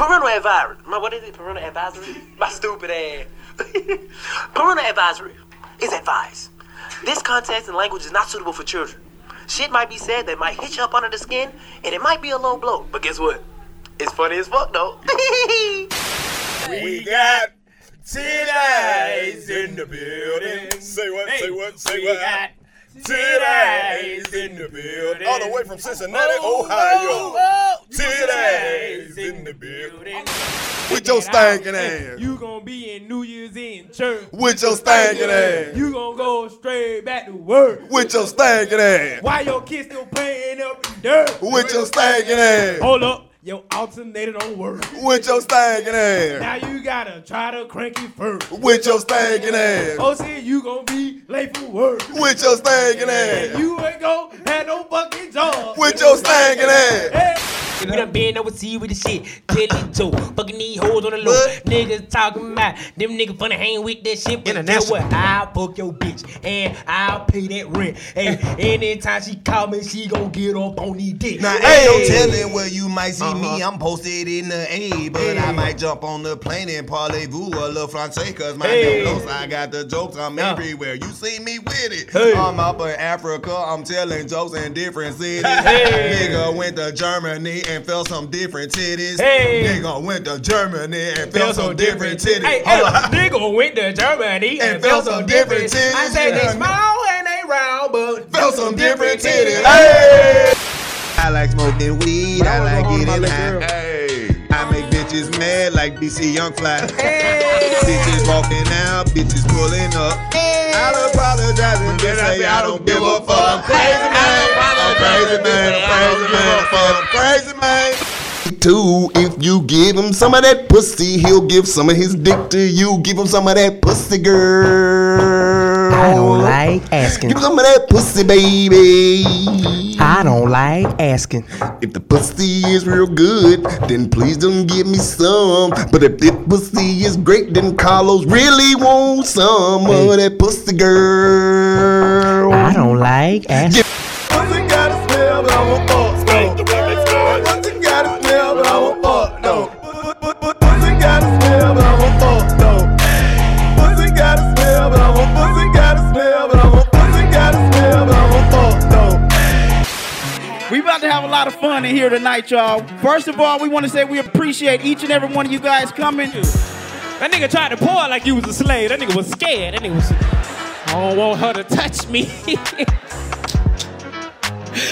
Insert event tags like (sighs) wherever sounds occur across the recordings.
Parental advisory. My, what is it? Parental advisory? My stupid ass. (laughs) Parental advisory is advice. This context and language is not suitable for children. Shit might be said that might hit you up under the skin, and it might be a low blow. But guess what? It's funny as fuck though. (laughs) We got titties in the building. Say what? say what? Say we what? Titties in the building. All the way from oh, Cincinnati, oh, oh, Ohio. oh, oh. Titties in the building. With your stinking ass. You gonna be in New Year's in church. With your stinking ass. You gonna go straight back to work. With your stinking ass. Why your kids still playing up in dirt? With your stinking ass. Hold up, your alternator don't work. With your stinking ass. Now you gotta try to crank it first. With your stinking ass. Oh, see, you gonna be late for work. With your stinking And ass. you ain't gonna have no fucking job. With your stinking ass. Hey. We done been overseas with the shit. Tell it to fucking these hoes on the low. What? Niggas talking about them niggas finna hang with that shit. But guess what? I'll fuck your bitch and I'll pay that rent. Hey, (laughs) anytime she call me, she gon' get up on these dicks. Now, hey, ain't no telling where you might see me. Uh-huh. I'm posted in the A, but I might jump on the plane and parlez-vous a little francais, cause my Hey. name knows I got the jokes. I'm Yeah. everywhere. You see me with it. Hey. I'm up in Africa. I'm telling jokes in different cities. Hey. Nigga went to Germany and felt some different titties. Hey. Nigga went to Germany and felt some different titties. Hey, hey, Hold on. nigga went to Germany and, felt some different titties. I said they Yeah. small and they round, but Felt some different titties. Hey. I like smoking weed. I like getting high. Hey. Bitches mad like DC Young Fly. bitches walking out, bitches pulling up. I'll apologize and just say I don't give a fuck. I'm crazy man. I'm crazy man. I'm crazy man. I'm crazy man. Too, if you give him some of that pussy, he'll give some of his dick to you. Give him some of that pussy, girl. I don't like asking. Give me some of that pussy, baby. I don't like asking. If the pussy is real good, then please don't give me some. But if the pussy is great, then Karlous really wants some of that pussy girl. I don't like asking. Pussy about to have a lot of fun in here tonight, y'all. First of all, we want to say we appreciate each and every one of you guys coming. That nigga tried to pour like you was a slave. That nigga was scared. That nigga was. I don't want her to touch me. (laughs)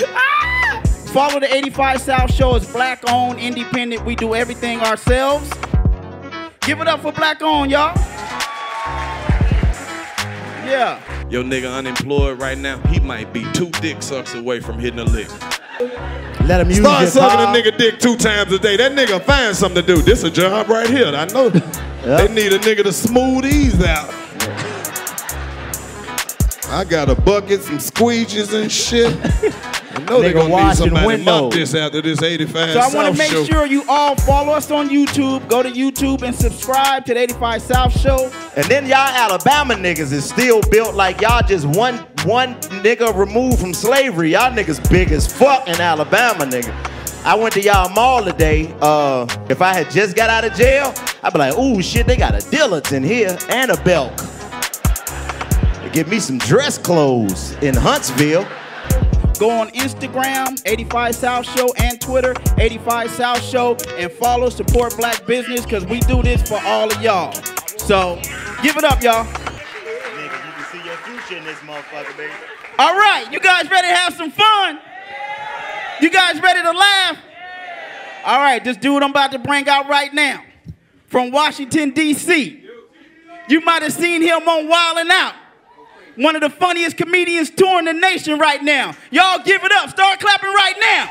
Ah! Follow the 85 South Show. It's black owned, independent. We do everything ourselves. Give it up for black owned, y'all. Yeah. Your nigga unemployed right now, he might be two dick sucks away from hitting a lick. Let him use Start your sucking car. a nigga dick two times a day. That nigga find something to do. This a job right here. I know. (laughs) They need a nigga to smooth these out. I got a bucket, some squeegees and shit. I know they're gonna need washing somebody to mop this after this 85 So I want South to make show. sure you all follow us on YouTube. Go to YouTube and subscribe to the 85 South Show. And then y'all Alabama niggas is still built like y'all just one one nigga removed from slavery. Y'all niggas big as fuck in Alabama, nigga. I went to y'all mall today. Uh, if I had just got out of jail, I'd be like, ooh shit, they got a Dillard's in here and a Belk. They give me some dress clothes in Huntsville. Go on Instagram, 85 South Show, and Twitter, 85 South Show, and follow, support black business, because we do this for all of y'all. So, give it up, y'all. This motherfucker, baby. All right, you guys ready to have some fun? You guys ready to laugh? All right, this dude I'm about to bring out right now from Washington, D.C. You might have seen him on Wildin' Out. One of the funniest comedians touring the nation right now. Y'all give it up. Start clapping right now.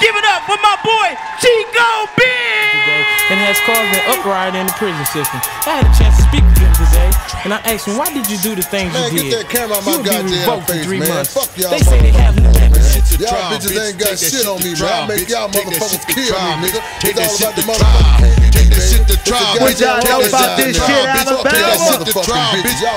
Give it up for my boy, Chico Big. And has caused an uprising in the prison system. I had a chance to speak with him today, and I asked him, why did you do the things Man, you get did? that camera out my you would be goddamn revoked in face, three man. months. Fuck y'all they say they have no Y'all bitches ain't got shit on me, man. I make y'all motherfuckers kill me, nigga. It's all about the motherfucking Take that shit to trial, What y'all know about this shit, Alabama?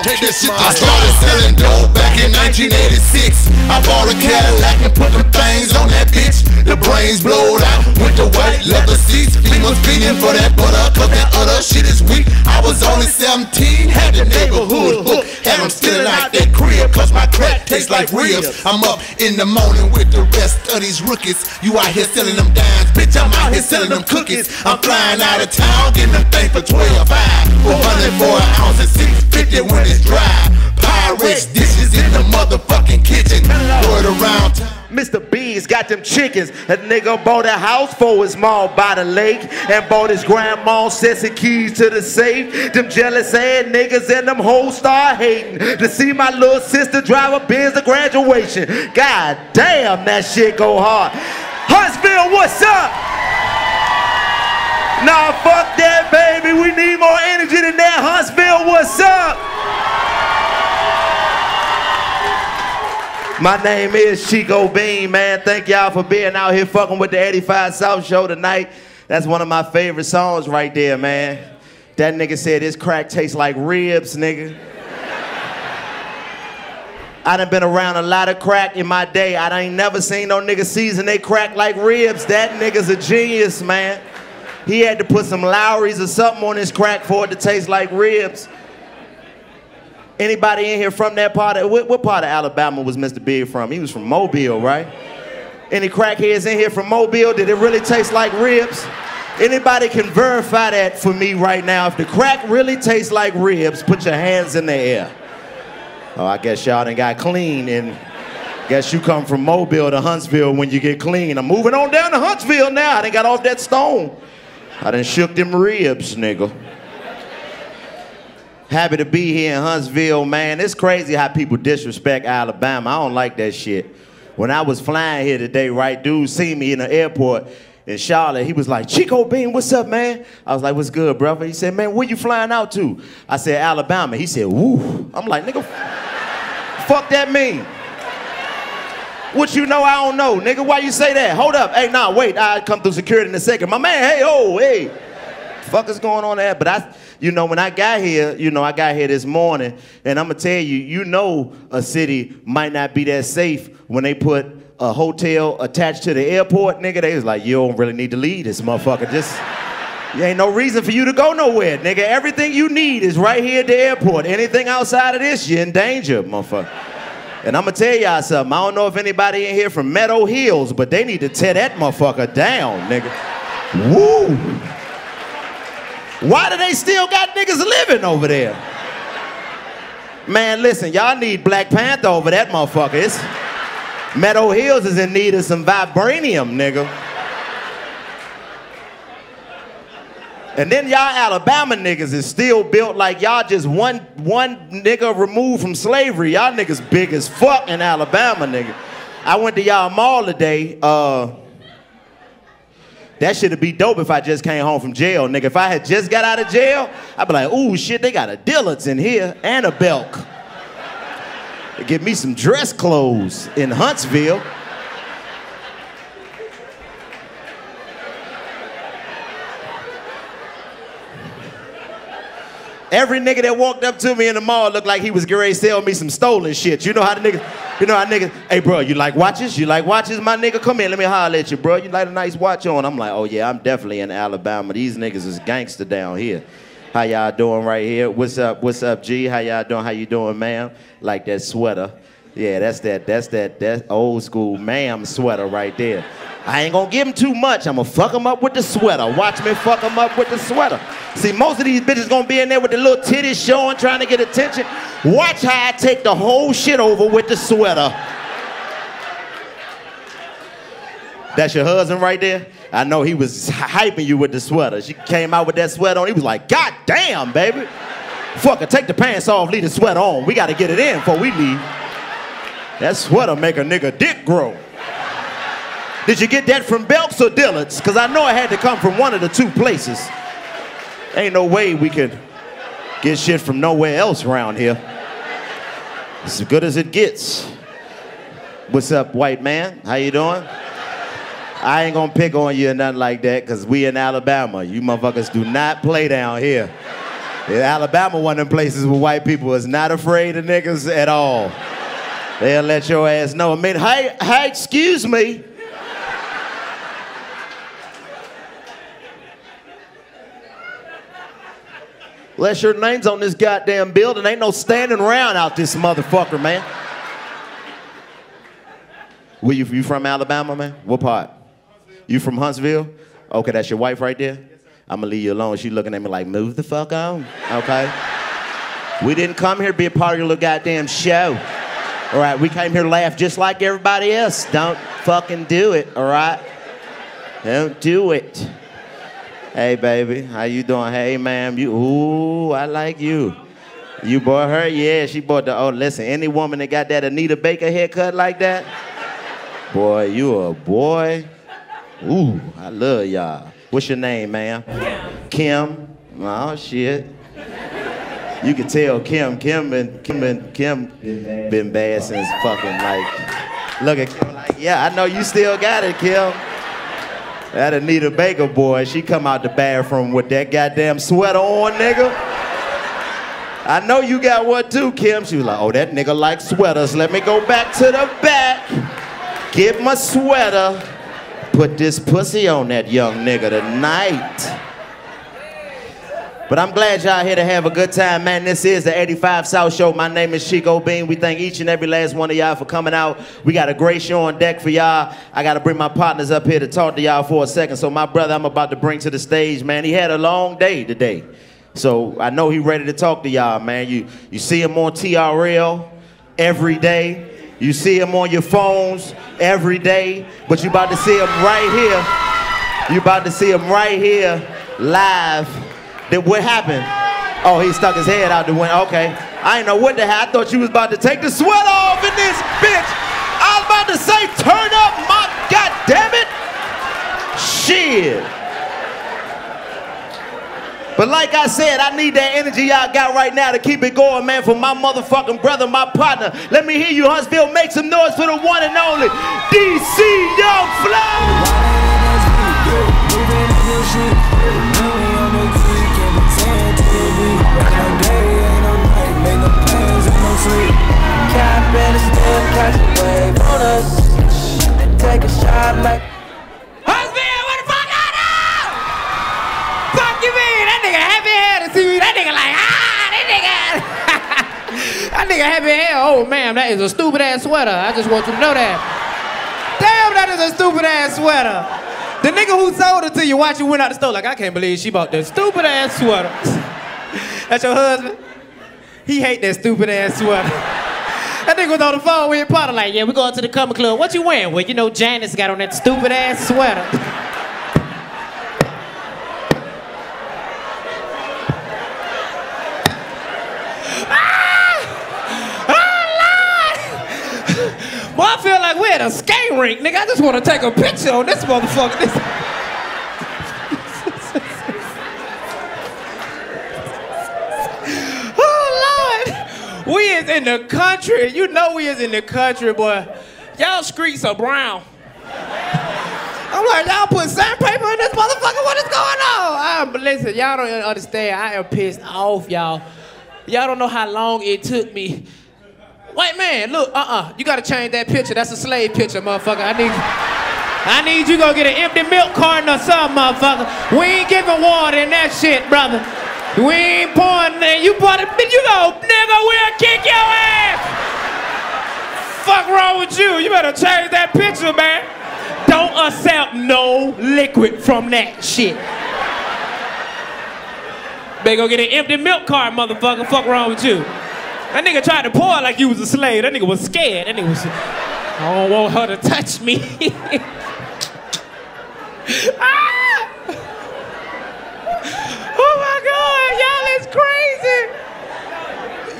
Take that shit to I started selling dope back in 1986. I bought a Cadillac and put them things on that bitch. The brains blowed out with the white leather seats. Females beating for that butter, 'cause that other shit is weak. I was only 17, had the neighborhood hook. And I'm stealing out that crib, cause my crack tastes like ribs. I'm up in the morning with the rest of these rookies. You out here selling them dimes, bitch, I'm out here selling them cookies. I'm flying out of town, getting 12 5. 400 for an ounce and 650 when it's dry. Pyrex dishes in the motherfucking kitchen. Around. Mr. B's got them chickens. That nigga bought a house for his mom by the lake and bought his grandma sets and keys to the safe. Them jealous ass niggas and them hoes start hating to see my little sister drive a Benz to graduation. God damn, that shit go hard. Huntsville, what's up? Nah, fuck that, baby. We need more energy than that. Huntsville, what's up? My name is Chico Bean, man. Thank y'all for being out here fucking with the 85 South Show tonight. That's one of my favorite songs right there, man. That nigga said this crack tastes like ribs, nigga. I done been around a lot of crack in my day. I ain't never seen no nigga season they crack like ribs. That nigga's a genius, man. He had to put some Lawry's or something on his crack for it to taste like ribs. Anybody in here from that part of what, what part of Alabama was Mr. Big from? He was from Mobile, right? Any crackheads in here from Mobile? Did it really taste like ribs? Anybody can verify that for me right now. If the crack really tastes like ribs, put your hands in the air. Oh, I guess y'all done got clean and guess you come from Mobile to Huntsville when you get clean. I'm moving on down to Huntsville now. I done got off that stone. I done shook them ribs, nigga. Happy to be here in Huntsville, man. It's crazy how people disrespect Alabama. I don't like that shit. When I was flying here today, right, dude seen me in the airport in Charlotte. He was like, Chico Bean, what's up, man? I was like, what's good, brother? He said, man, where you flying out to? I said, Alabama. He said, woo. I'm like, nigga, fuck that mean? What you know, I don't know. Nigga, why you say that? Hold up. Hey, nah, wait. I come through security in a second. My man, hey, oh, hey. Fuck is going on there? But I, you know, when I got here, you know, I got here this morning, and I'm gonna tell you, you know, a city might not be that safe when they put a hotel attached to the airport, nigga. They was like, you don't really need to leave this motherfucker. Just, there ain't no reason for you to go nowhere, nigga. Everything you need is right here at the airport. Anything outside of this, you're in danger, motherfucker. And I'm gonna tell y'all something. I don't know if anybody in here from Meadow Hills, but they need to tear that motherfucker down, nigga. Woo! Why do they still got niggas living over there? Man, listen, y'all need Black Panther over that motherfucker. It's, Meadow Hills is in need of some vibranium, nigga. And then y'all Alabama niggas is still built like y'all just one one nigga removed from slavery. Y'all niggas big as fuck in Alabama, nigga. I went to y'all mall today. Uh, that shit'd be dope if I just came home from jail, nigga. If I had just got out of jail, I'd be like, ooh, shit, they got a Dillard's in here and a Belk. Give me some dress clothes in Huntsville. Every nigga that walked up to me in the mall looked like he was getting ready to sell me some stolen shit. You know how the niggas, you know how niggas, hey bro, you like watches? You like watches? My nigga, come in, let me holler at you, bro. You like a nice watch on? I'm like, oh yeah, I'm definitely in Alabama. These niggas is gangster down here. How y'all doing right here? What's up? What's up, G? How y'all doing? How you doing, ma'am? Like that sweater. Yeah, that's that, that's that, that old school ma'am sweater right there. I ain't gonna give him too much. I'm gonna fuck him up with the sweater. Watch me fuck him up with the sweater. See, most of these bitches gonna be in there with the little titties showing, trying to get attention. Watch how I take the whole shit over with the sweater. That's your husband right there? I know he was hyping you with the sweater. She came out with that sweater on. He was like, God damn, baby. Fuck take the pants off, leave the sweater on. We gotta get it in before we leave. That sweater make a nigga dick grow. Did you get that from Belks or Dillard's? Because I know it had to come from one of the two places. Ain't no way we could get shit from nowhere else around here. It's as good as it gets. What's up, white man? How you doing? I ain't gonna pick on you or nothing like that, because we in Alabama. You motherfuckers do not play down here. Yeah, Alabama, one of them places where white people is not afraid of niggas at all. They'll let your ass know. I mean, hey, hey, excuse me. Unless your name's on this goddamn building, ain't no standing around out this motherfucker, man. Where you, you from Alabama, man? What part? You from Huntsville? Okay, that's your wife right there? I'm gonna leave you alone. She looking at me like, move the fuck on, okay? We didn't come here to be a part of your little goddamn show. All right, we came here to laugh just like everybody else. Don't fucking do it, all right? Don't do it. Hey, baby, how you doing? Hey, ma'am, you, ooh, I like you. You bought her? Yeah, she bought the, oh, listen, any woman that got that Anita Baker haircut like that, boy, you a boy. Ooh, I love y'all. What's your name, ma'am? Kim. Oh, shit. You can tell Kim, Kim and Kim been, Kim been bad since fucking like, look at Kim like, yeah, I know you still got it, Kim. That Anita Baker boy, she come out the bathroom with that goddamn sweater on, nigga. I know you got one too, Kim. She was like, oh, that nigga likes sweaters. Let me go back to the back, get my sweater, put this pussy on that young nigga tonight. But I'm glad y'all here to have a good time, man. This is the 85 South Show. My name is Chico Bean. We thank each and every last one of y'all for coming out. We got a great show on deck for y'all. I got to bring my partners up here to talk to y'all for a second. So my brother, I'm about to bring to the stage, man. He had a long day today. So I know he ready to talk to y'all, man. You, you see him on TRL every day. You see him on your phones every day. But you about to see him right here. You about to see him right here live. Then what happened? Oh, he stuck his head out the window. Okay. I didn't know what the hell. I thought you was about to take the sweat off in this bitch. I was about to say, turn up my god damn it. Shit. But like I said, I need that energy y'all got right now to keep it going, man, for my motherfucking brother, my partner. Let me hear you, Huntsville. Make some noise for the one and only DC Young Fly. Us. Take a shot like. Husband, what the fuck I know? Fuck you mean? That nigga happy head to see me. That nigga like, ah, that nigga. (laughs) that nigga happy head. Oh, man, that is a stupid ass sweater. I just want you to know that. Damn, that is a stupid ass sweater. The nigga who sold it to you, watch you went out the store like, I can't believe she bought that stupid ass sweater. (laughs) That's your husband? He hate that stupid ass sweater. (laughs) That nigga was on the phone with partner like, yeah, we going to the Comer Club. What you wearing? Well, you know, Janice got on that stupid ass sweater. Ah! Ah, well, I feel like we're at a skate rink, nigga. I just want to take a picture on this motherfucker. This... oh, Lord. We is in the country. You know we is in the country, boy. Y'all streets are brown. I'm like, y'all put sandpaper in this motherfucker. What is going on? Um, listen, y'all don't understand. I am pissed off, y'all. Y'all don't know how long it took me. White man, look, uh-uh. You gotta change that picture. That's a slave picture, motherfucker. I need I need you go get an empty milk carton or something, motherfucker. We ain't giving water in that shit, brother. We ain't pouring there. You bought it, you go, nigga, we'll kick your ass. Fuck wrong with you? You better change that picture, man. Don't accept no liquid from that shit. Better go get an empty milk cart, motherfucker. Fuck wrong with you? That nigga tried to pour like you was a slave. That nigga was scared. That nigga was. I don't want her to touch me. (laughs) ah! Oh my God,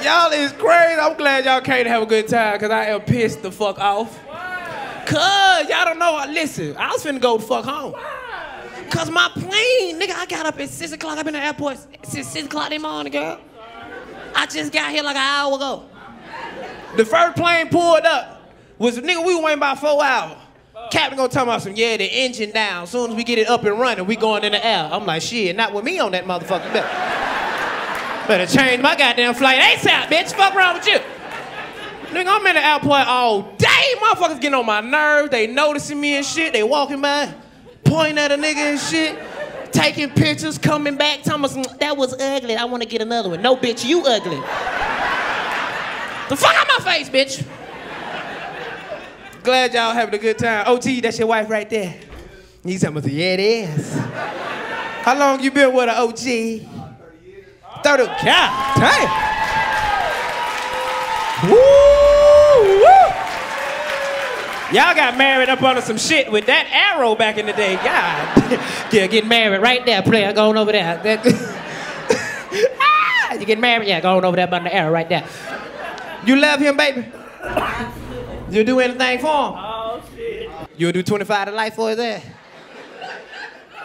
y'all is crazy. I'm glad y'all came to have a good time because I am pissed the fuck off. Cuz, y'all don't know. I, Listen, I was finna go the fuck home. Cause my plane, nigga, I got up at 6 o'clock. I've been at the airport since 6 o'clock in the morning, girl. I just got here like an hour ago. The first plane pulled up was nigga, we waiting about four hours. Captain gonna tell me some, yeah, the engine down. As soon as we get it up and running, we going in the air. I'm like, shit, not with me on that motherfucker. Better, better change my goddamn flight ASAP, bitch. Fuck wrong with you? Nigga, I'm in the airport all day. Motherfuckers getting on my nerves. They noticing me and shit. They walking by, pointing at a nigga and shit. taking pictures, coming back, Thomas, "Mm, that was ugly. I want to get another one. No, bitch, you ugly. the fuck out my face, bitch. Glad y'all having a good time. OT, that's your wife right there. Telling us, yeah, it is. How long you been with her, OG? 30 God damn. Woo, woo. Y'all got married up under some shit with that arrow back in the day. God. (laughs) yeah, get married right there, player. Going over there. That- (laughs) ah, you get married? Yeah, going over there by the arrow right there. You love him, baby? You'll do anything for him? Oh, shit. You'll do 25 to life for his ass?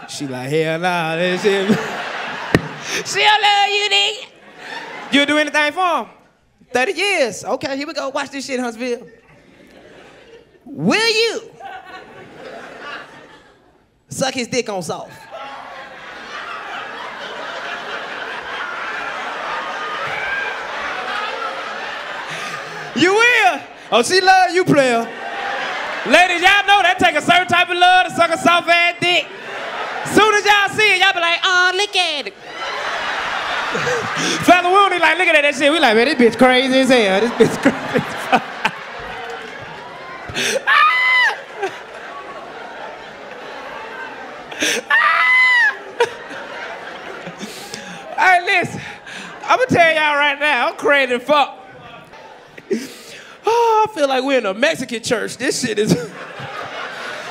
She like, hell nah, that (laughs) shit. She don't love you, nigga. You'll do anything for him? 30 years. Okay, here we go. Watch this shit, Huntsville. Will you suck his dick on soft? You will. Oh, she love you, player. Ladies, y'all know that take a certain type of love to suck a soft ass dick. Soon as y'all see it, y'all be like, oh, (laughs) look at it. Father, don't like looking at that shit. We like, man, this bitch crazy as hell. This bitch (laughs) crazy as (laughs) fuck. Hey, listen. I'm gonna tell y'all right now, I'm crazy as fuck. (sighs) Oh, I feel like we're in a Mexican church. This shit is.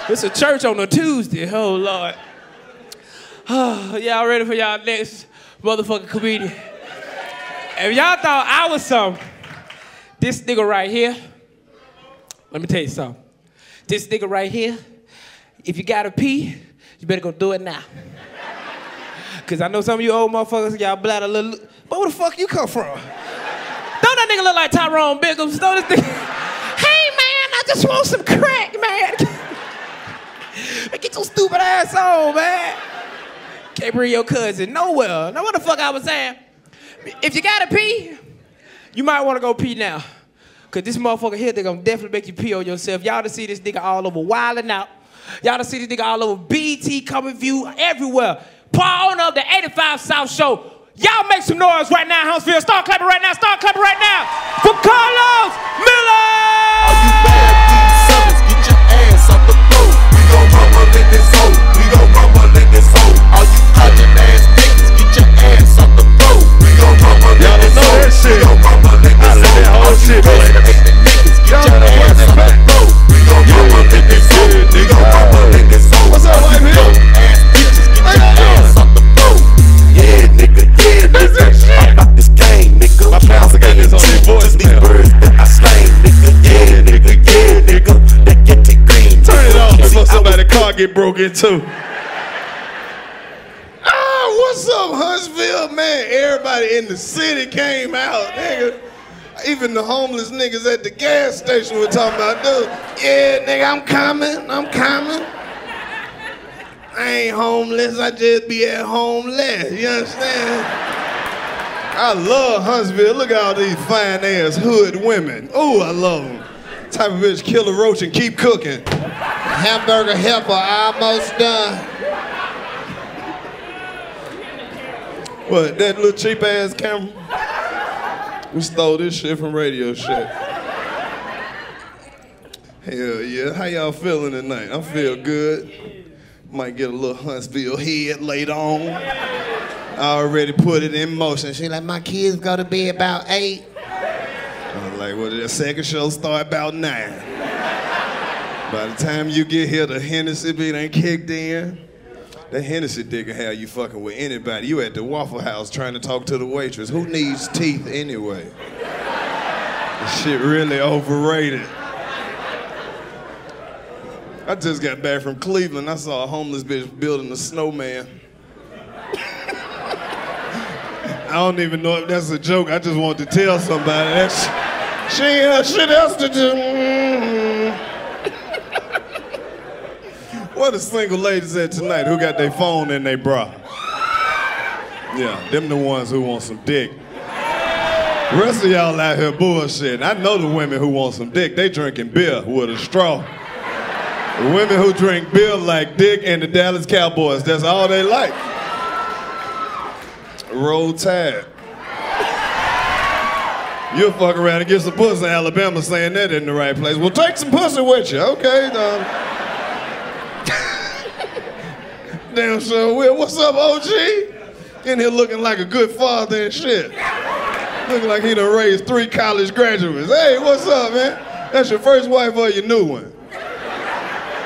it's a church on a Tuesday. Oh, Lord. (sighs) Y'all ready for y'all next motherfucking comedian? If y'all thought I was some, this nigga right here, let me tell you something. This nigga right here, if you gotta pee, you better go do it now. (laughs) Cause I know some of you old motherfuckers, y'all bladder little. But where the fuck you come from? Don't that nigga look like Tyrone Biggums? Don't this nigga. (laughs) Hey man, I just want some crack, man. (laughs) Get your stupid ass on, man. Can't bring your cousin nowhere. Now what the fuck I was saying? If you gotta pee, you might wanna go pee now. Cause this motherfucker here, they gonna definitely make you pee on yourself. Y'all to see this nigga all over wildin' out. Y'all to see this nigga all over BET, Comic View, everywhere. Paul owner of the 85 South Show. Y'all make some noise right now, Huntsville. Start clapping right now. Start clapping right now for Karlous Miller. Let that whole shit play. Y'all know what's back. What's up, about this get the green. Turn it off before somebody's car get broke into. Ah, what's up, Huntsville, man? Everybody in the city came out, nigga. Even the homeless niggas at the gas station were talking about, dude. Yeah, nigga, I'm coming, I'm coming. I ain't homeless, I just be at homeless. You understand? I love Huntsville. Look at all these fine ass hood women. Ooh, I love them. Type of bitch kill a roach and keep cooking. Hamburger helper almost done. What, that little cheap ass camera? We stole this shit from Radio Shack. Hell yeah. How y'all feeling tonight? I feel good. Might get a little Huntsville head later on. I already put it in motion. She like, my kids go to bed about eight. I was like, well, the second show start about nine. By the time you get here, the Hennessy beat ain't kicked in. That Hennessy dick will have you fucking with anybody. You at the Waffle House trying to talk to the waitress. Who needs teeth anyway? This shit really overrated. I just got back from Cleveland. I saw a homeless bitch building a snowman. I don't even know if that's a joke. I just want to tell somebody that sh- she ain't have shit else to do. Mm. What a single ladies at tonight who got their phone in their bra? Yeah, them the ones who want some dick. Rest of y'all out here bullshit. I know the women who want some dick. They drinking beer with a straw. The Women who drink beer like Dick and the Dallas Cowboys. That's all they like. Roll Tide. You'll fuck around and get some pussy in Alabama saying that in the right place. Well, take some pussy with you. Okay, um. Damn sure will. What's up, OG? In here looking like a good father and shit. Looking like he done raised three college graduates. Hey, what's up, man? That's your first wife or your new one?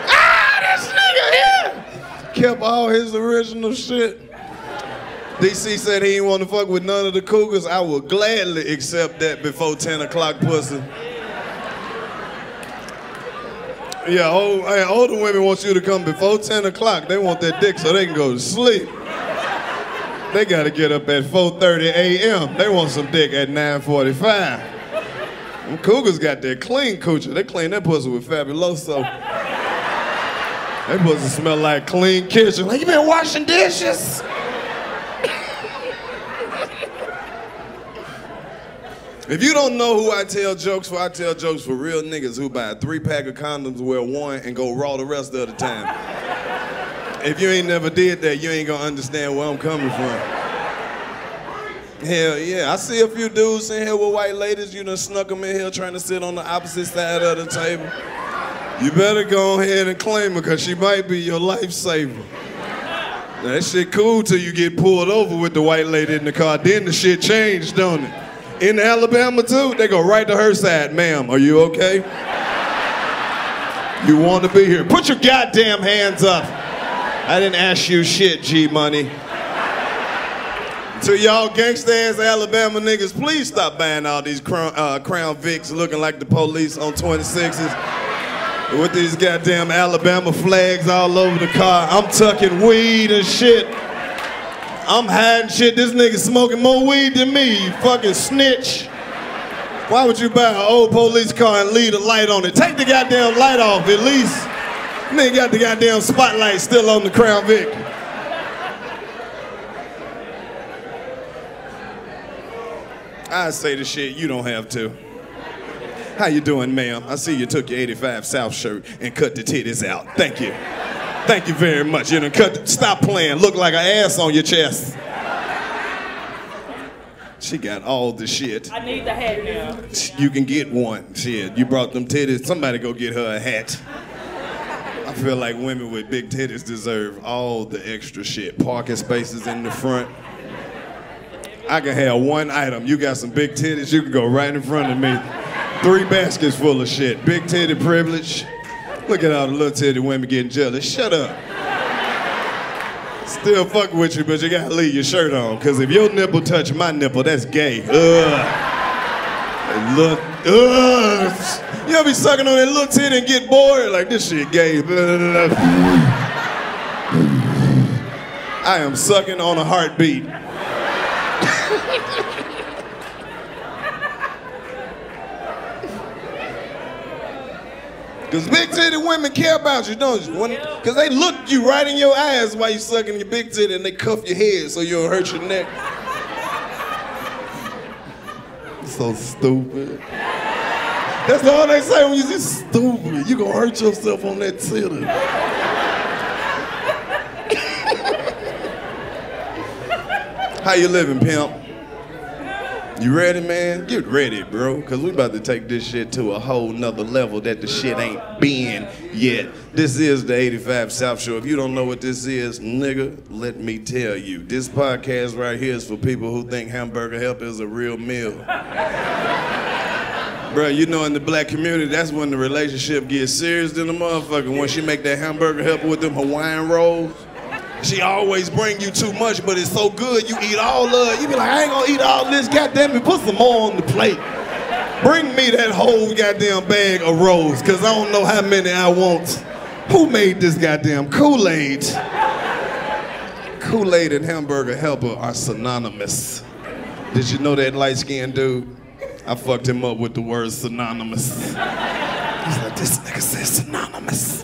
ah, this nigga here! Kept all his original shit. DC said he didn't want to fuck with none of the cougars. I would gladly accept that before 10 o'clock pussy. Yeah, old, hey, older women want you to come before 10 o'clock. They want that dick so they can go to sleep. They gotta get up at 4.30 a.m. They want some dick at 9.45. Them cougars got their clean coochie. They clean that pussy with Fabuloso. That pussy smell like clean kitchen. Like, you been washing dishes? If you don't know who I tell jokes for, I tell jokes for real niggas who buy a three pack of condoms, wear one, and go raw the rest of the time. if you ain't never did that, you ain't gonna understand where I'm coming from. Hell yeah, I see a few dudes in here with white ladies. You done snuck them in here trying to sit on the opposite side of the table. You better go ahead and claim her, cause she might be your lifesaver. That shit cool till you get pulled over with the white lady in the car. Then the shit changed, don't it? In Alabama too, they go right to her side. Ma'am, are you okay? You want to be here? Put your goddamn hands up. I didn't ask you shit, G Money. To y'all gangsta ass Alabama niggas, please stop buying all these Crown, uh, Crown Vics looking like the police on 26s with these goddamn Alabama flags all over the car. I'm tucking weed and shit. I'm hiding shit. This nigga smoking more weed than me, you fucking snitch. Why would you buy an old police car and leave a light on it? Take the goddamn light off at least. Nigga got the goddamn spotlight still on the Crown Vic. I say the shit, you don't have to. How you doing, ma'am? I see you took your 85 South shirt and cut the titties out. Thank you. Thank you very much. You done cut. Stop playing. Look like an ass on your chest. She got all the shit. I need the hat now. You can get one. Shit, you brought them titties. Somebody go get her a hat. I feel like women with big titties deserve all the extra shit. Parking spaces in the front. I can have one item. You got some big titties, you can go right in front of me. Three baskets full of shit. Big titty privilege. Look at all the little titty women getting jealous. Shut up. Still fucking with you, but you gotta leave your shirt on. Cause if your nipple touch my nipple, that's gay. Ugh. Look, ugh. You ever be sucking on that little titty and get bored? Like this shit gay. I am sucking on a heartbeat. (laughs) Because big titty women care about you, don't you? Because they look you right in your eyes while you sucking your big titty and they cuff your head so you don't hurt your neck. so stupid. That's all they say when you just stupid. You gonna hurt yourself on that titty. How you living, pimp? You ready, man? Get ready, bro, because we about to take this shit to a whole nother level that the shit ain't been yet. This is the 85 South Show. If you don't know what this is, nigga, let me tell you. This podcast right here is for people who think hamburger help is a real meal. (laughs) Bro, you know in the black community, that's when the relationship gets serious than the motherfucker. When she make that hamburger helper with them Hawaiian rolls. She always bring you too much, but it's so good you eat all of it. You be like, I ain't gonna eat all this. Goddamn it, put some more on the plate. Bring me that whole goddamn bag of rolls, cause I don't know how many I want. Who made this goddamn Kool-Aid? Kool-Aid and hamburger helper are synonymous. Did you know that light-skinned dude? I fucked him up with the word synonymous. He's like, this nigga says synonymous.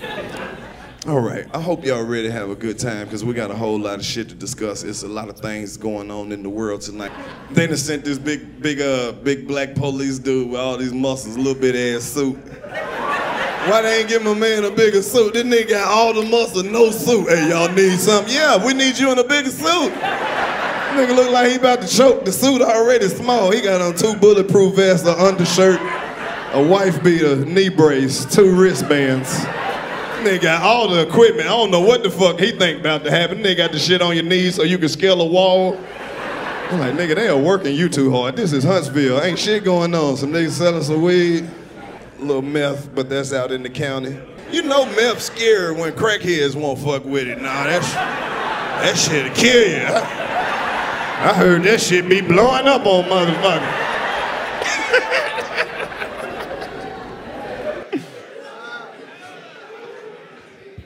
All right, I hope y'all ready to have a good time because we got a whole lot of shit to discuss. It's a lot of things going on in the world tonight. They sent this big, big, uh, big black police dude with all these muscles, little bit ass suit. Why they ain't give my man a bigger suit? This nigga got all the muscle, no suit. Hey, y'all need something? Yeah, we need you in a bigger suit. Nigga look like he about to choke. The suit already small. He got on two bulletproof vests, an undershirt, a wife beater, knee brace, two wristbands. Nigga got all the equipment. I don't know what the fuck he think about to happen. Nigga got the shit on your knees so you can scale a wall. I'm like, nigga, they are working you too hard. This is Huntsville. Ain't shit going on. Some niggas selling some weed, a little meth, but that's out in the county. You know meth scary when crackheads won't fuck with it. Nah, that's that shit'll kill you. I, I heard that shit be blowing up on motherfuckers. (laughs)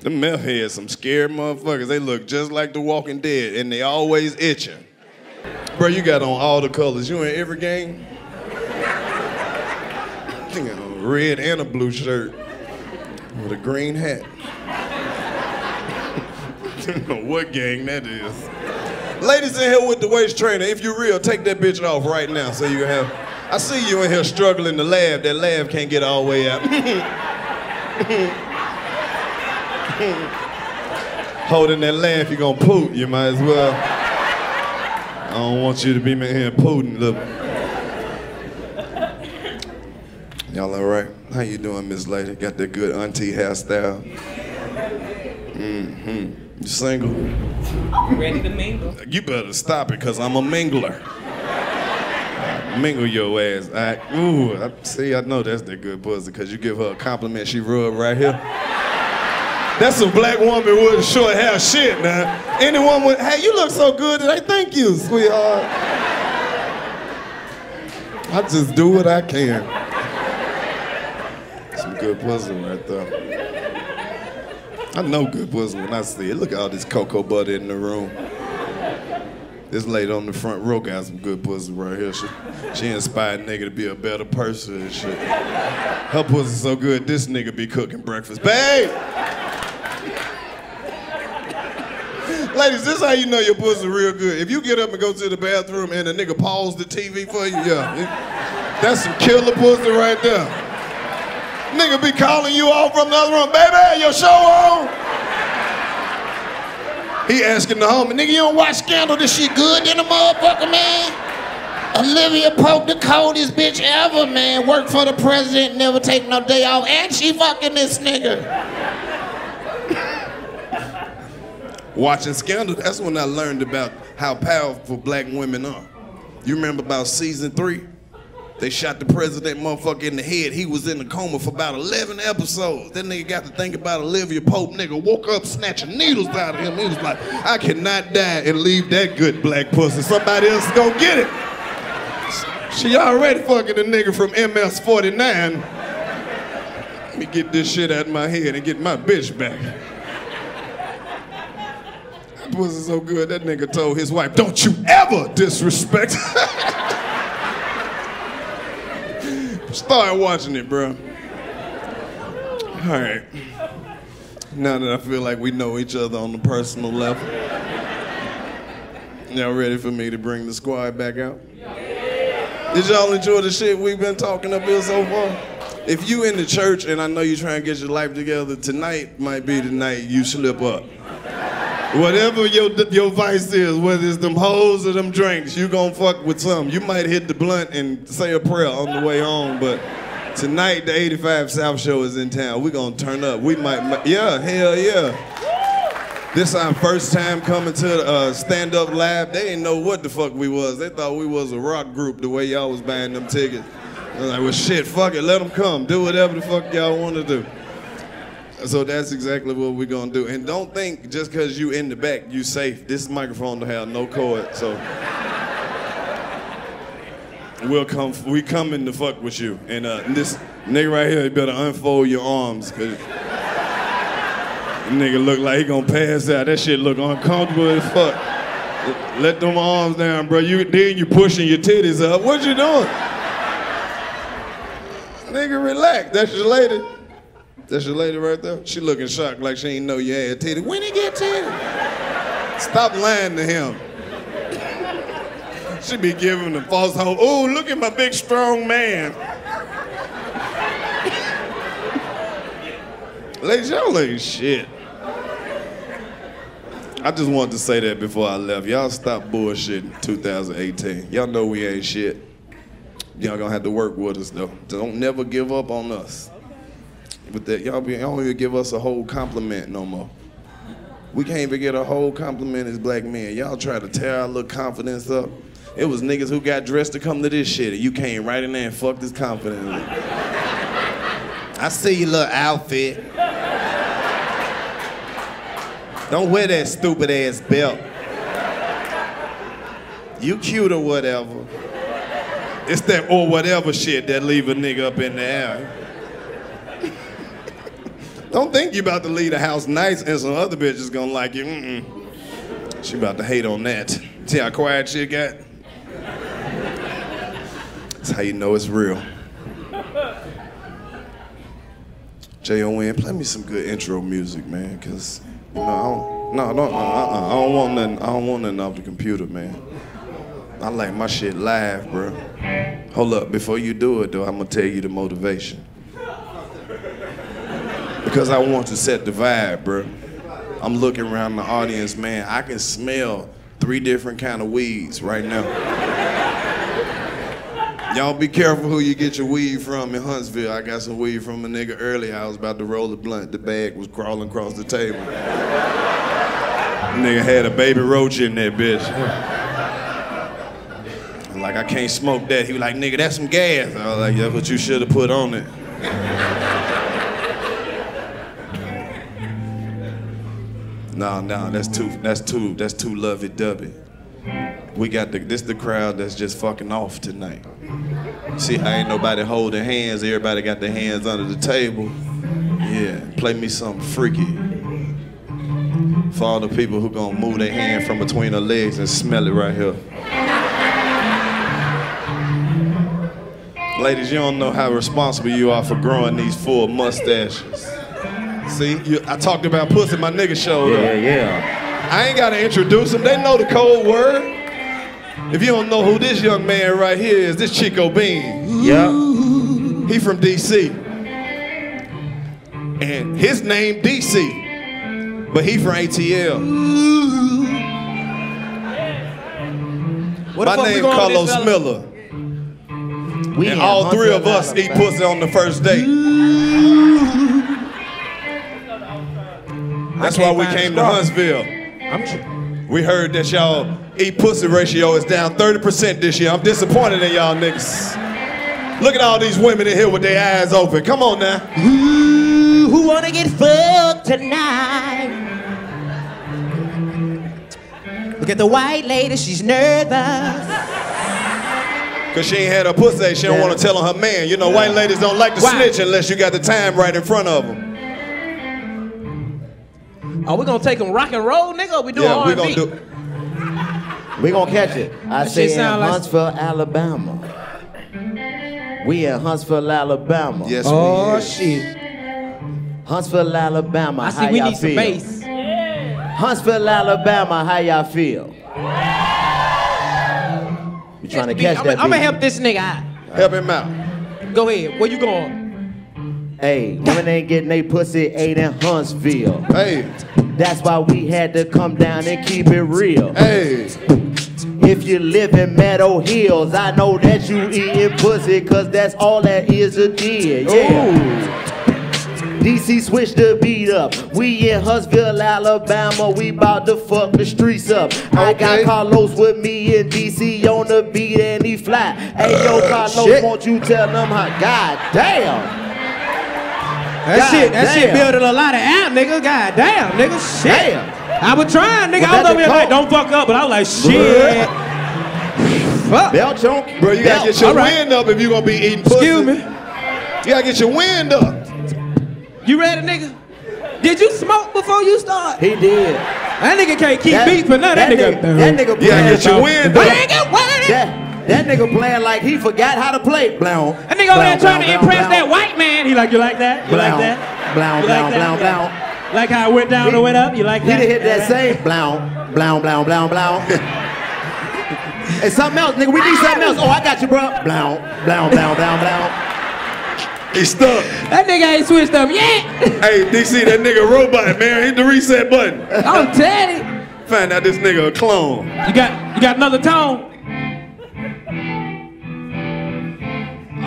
The meth heads, some scared motherfuckers. They look just like the Walking Dead, and they always itching. Bro, you got on all the colors. You in every game? Got on a red and a blue shirt with a green hat. I don't know what gang that is. Ladies in here with the waist trainer, if you real, take that bitch off right now so you have. I see you in here struggling to laugh. That laugh can't get all the way out. (laughs) (laughs) Holding that laugh, you're gonna poot. You might as well. I don't want you to be in here pooting. Look. Y'all all right? How you doing, Miss Lady? Got that good auntie hairstyle? Mm-hmm. You single? Ready to mingle? You better stop it, cause I'm a mingler. Mingle your ass. I, ooh, I, see, I know that's that good pussy, cause you give her a compliment, she rub right here. That's a black woman with short hair shit now. Anyone with, hey, you look so good today. Thank you, sweetheart. I just do what I can. Some good pussy right there. I know good pussy when I see it. Look at all this cocoa butter in the room. This lady on the front row got some good pussy right here. She, she inspired nigga to be a better person and shit. Her pussy so good, this nigga be cooking breakfast. Babe! Ladies, this is how you know your pussy real good. If you get up and go to the bathroom and a nigga pause the TV for you, yeah. that's some killer pussy right there. Nigga be calling you off from the other room, baby, your show on. He asking the homie, nigga, you don't watch Scandal? This shit good in the motherfucker, man. Olivia Pope, the coldest bitch ever, man. Work for the president, never take no day off, and she fucking this nigga. Watching Scandal, that's when I learned about how powerful black women are. You remember about season three? They shot the president motherfucker in the head. He was in a coma for about 11 episodes. Then nigga got to think about Olivia Pope. Nigga woke up snatching needles out of him. He was like, I cannot die and leave that good black pussy. Somebody else is gonna get it. She already fucking a nigga from MS 49. Let me get this shit out of my head and get my bitch back. That pussy so good, that nigga told his wife, don't you ever disrespect. (laughs) Start watching it, bro. All right. Now that I feel like we know each other on the personal level, y'all ready for me to bring the squad back out? Did y'all enjoy the shit we've been talking up here so far? If you in the church and I know you trying to get your life together, tonight might be the night you slip up. Whatever your your vice is, whether it's them hoes or them drinks, you gonna fuck with some. You might hit the blunt and say a prayer on the way home, but tonight the 85 South Show is in town. We gonna turn up. We might, yeah, hell yeah. This our first time coming to uh, Stand Up Live. They didn't know what the fuck we was. They thought we was a rock group the way y'all was buying them tickets. I was like, well, shit, fuck it, let them come. Do whatever the fuck y'all want to do. So that's exactly what we're gonna do. And don't think just cause you in the back, you safe. This microphone don't have no cord, so we'll come. We coming to fuck with you. And uh, this nigga right here, you better unfold your arms, cause nigga look like he gonna pass out. That shit look uncomfortable as fuck. Let them arms down, bro. You then you pushing your titties up. What you doing? Nigga, relax. That's your lady. That's your lady right there. She looking shocked like she ain't know you had titty. When he get titty? Stop lying to him. She be giving him false hope. Oh, look at my big strong man. Ladies, y'all ain't shit. I just wanted to say that before I left. Y'all stop bullshitting 2018. Y'all know we ain't shit. Y'all gonna have to work with us though. Don't never give up on us. With that, y'all, be, y'all don't even give us a whole compliment no more. We can't even get a whole compliment as black men. Y'all try to tear our little confidence up. It was niggas who got dressed to come to this shit, and you came right in there and fucked this confidence. I see your little outfit. Don't wear that stupid ass belt. You cute or whatever. It's that or whatever shit that leave a nigga up in the air. Don't think you about to leave the house nice and some other bitch is gonna like you. Mm-mm. She about to hate on that. See how quiet she got? That's how you know it's real. J.O.N., play me some good intro music, man, cause you know, I don't, no, no, uh-uh, I don't want nothing, I don't want nothing off the computer, man. I like my shit live, bro. Hold up, before you do it though, I'm gonna tell you the motivation. Because I want to set the vibe, bro. I'm looking around the audience, man. I can smell three different kind of weeds right now. Y'all be careful who you get your weed from in Huntsville. I got some weed from a nigga earlier. I was about to roll a blunt. The bag was crawling across the table. nigga had a baby roach in that bitch. Like, I can't smoke that. He was like, nigga, that's some gas. I was like, that's what you should have put on it. No, no, that's too, that's too, that's too lovey-dovey. We got the, this the crowd that's just fucking off tonight. See I ain't nobody holding hands, everybody got their hands under the table. Yeah, play me something freaky. For all the people who gonna move their hand from between their legs and smell it right here. Ladies, you don't know how responsible you are for growing these full mustaches. See, you, I talked about pussy my nigga show. Yeah, yeah. I ain't gotta introduce them. They know the code word. If you don't know who this young man right here is, this Chico Bean. Yeah. He from DC. And his name DC. But he from ATL. What My name going Karlous? Miller. We and all three of us eat pussy on the first date. That's why we came to. Huntsville. I'm tr- We heard that y'all eat pussy ratio is down 30% this year. I'm disappointed in y'all niggas. Look at all these women in here with their eyes open. Come on now. Ooh, who wanna get fucked tonight? Look at the white lady, she's nervous. Cause she ain't had her pussy, she don't want to tell on her man. You know, white ladies don't like to Why? snitch unless you got the time right in front of them. Are we gonna take them rock and roll, nigga? Or we doing Yeah, we R&B? gonna do. We gonna catch it. I That say in like- Huntsville, Alabama. We in Huntsville, Alabama. Yes, Oh we is. shit! Huntsville, Alabama. I see how we y'all need some feel? bass. Huntsville, Alabama. How y'all feel? We trying to catch I'm, that. I'm gonna help this nigga out. Help him out. Go ahead. Where you going? Hey, women ain't getting they pussy ate in Huntsville. Hey, That's why we had to come down and keep it real. hey. If you live in Meadow Hills, I know that you eating pussy, cause that's all that is a deal. Yeah. DC switch the beat up. We in Huntsville, Alabama. We bout to fuck the streets up. I got Karlous with me in DC on the beat and he fly. Hey yo, uh, Karlous, shit. won't you tell them how? God damn. That God shit, that shit building a lot of amp, nigga. God damn, nigga. Shit. Damn. I was trying, nigga. Was I was over here like, don't fuck up, but I was like, shit. Fuck. Belt choke. Bro, you gotta get your right. wind up if you gonna be eating pussy. Excuse me. You gotta get your wind up. You ready, nigga? Did you smoke before you start? He did. That nigga can't keep That- beats for nothing. That, that nigga. nigga- that nigga You get your wind up. Nigga, what? That, that nigga playing like he forgot how to play. Blow. That nigga over there trying to impress that white man. He like, you like that? You like that? Blow, You blow, like that? blow, blow. Like how it went down and went up? You like He that? done hit that same blow, blow, blow, blow, blow. and something else, nigga. We need something else. Oh, I got you, bro. Blow, blow, blow, blow, blow. He stuck. That nigga ain't switched up yet. (laughs) Hey, DC, that nigga robot, man. Hit the reset button. I'm telling you. Find out this nigga a clone. You got you got another tone?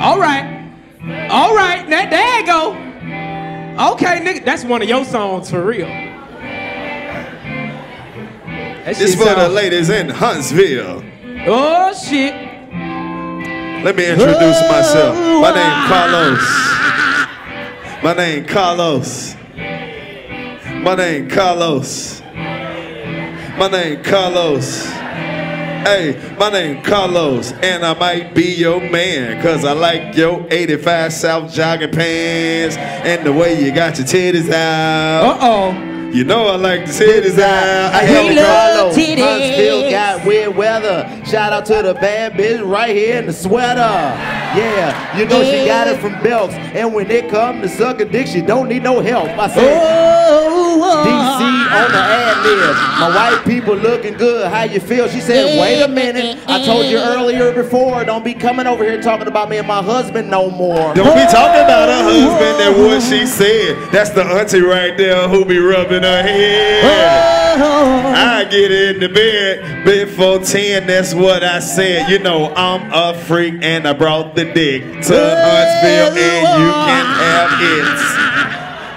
All right. All right. That there you go. Okay, nigga. That's one of your songs for real. That This shit for the sound- ladies in Huntsville. Oh shit. Let me introduce myself. My name ah. Karlous. My name Karlous. My name Karlous. My name Karlous. Hey, my name Karlous, and I might be your man, cause I like your 85 South jogging pants and the way you got your titties out. Uh-oh. You know I like the titties out. I a Karlous, titties. Huntsville got weird weather. Shout out to the bad bitch right here in the sweater. Yeah, you know she got it from Belks. And when it come to sucking dick, she don't need no help. I said, DC on the ad lib. My white people looking good. How you feel? She said, wait a minute. I told you earlier before, don't be coming over here talking about me and my husband no more. Don't be talking about her husband and what she said. That's the auntie right there who be rubbing her head. I get in the bed before 10, that's what I said. You know, I'm a freak and I brought the dick to Huntsville and you can have it.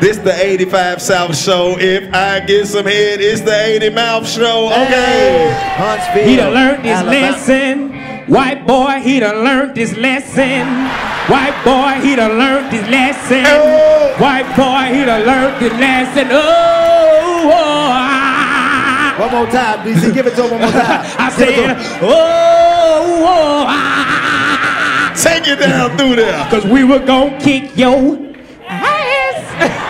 This the 85 South show. If I get some head, it's the 80 Mouth show. Okay. Huntsville. He done learned his Alabama. lesson. White boy, he done learned his lesson. White boy, he done learned his lesson. White boy, he done learned his lesson. Oh, oh, ah. One more time, DC. (laughs) Give it to him one more time. (laughs) I Give said, oh, oh, ah. Take it down through there. Cause we were gonna kick your ass. ass. (laughs)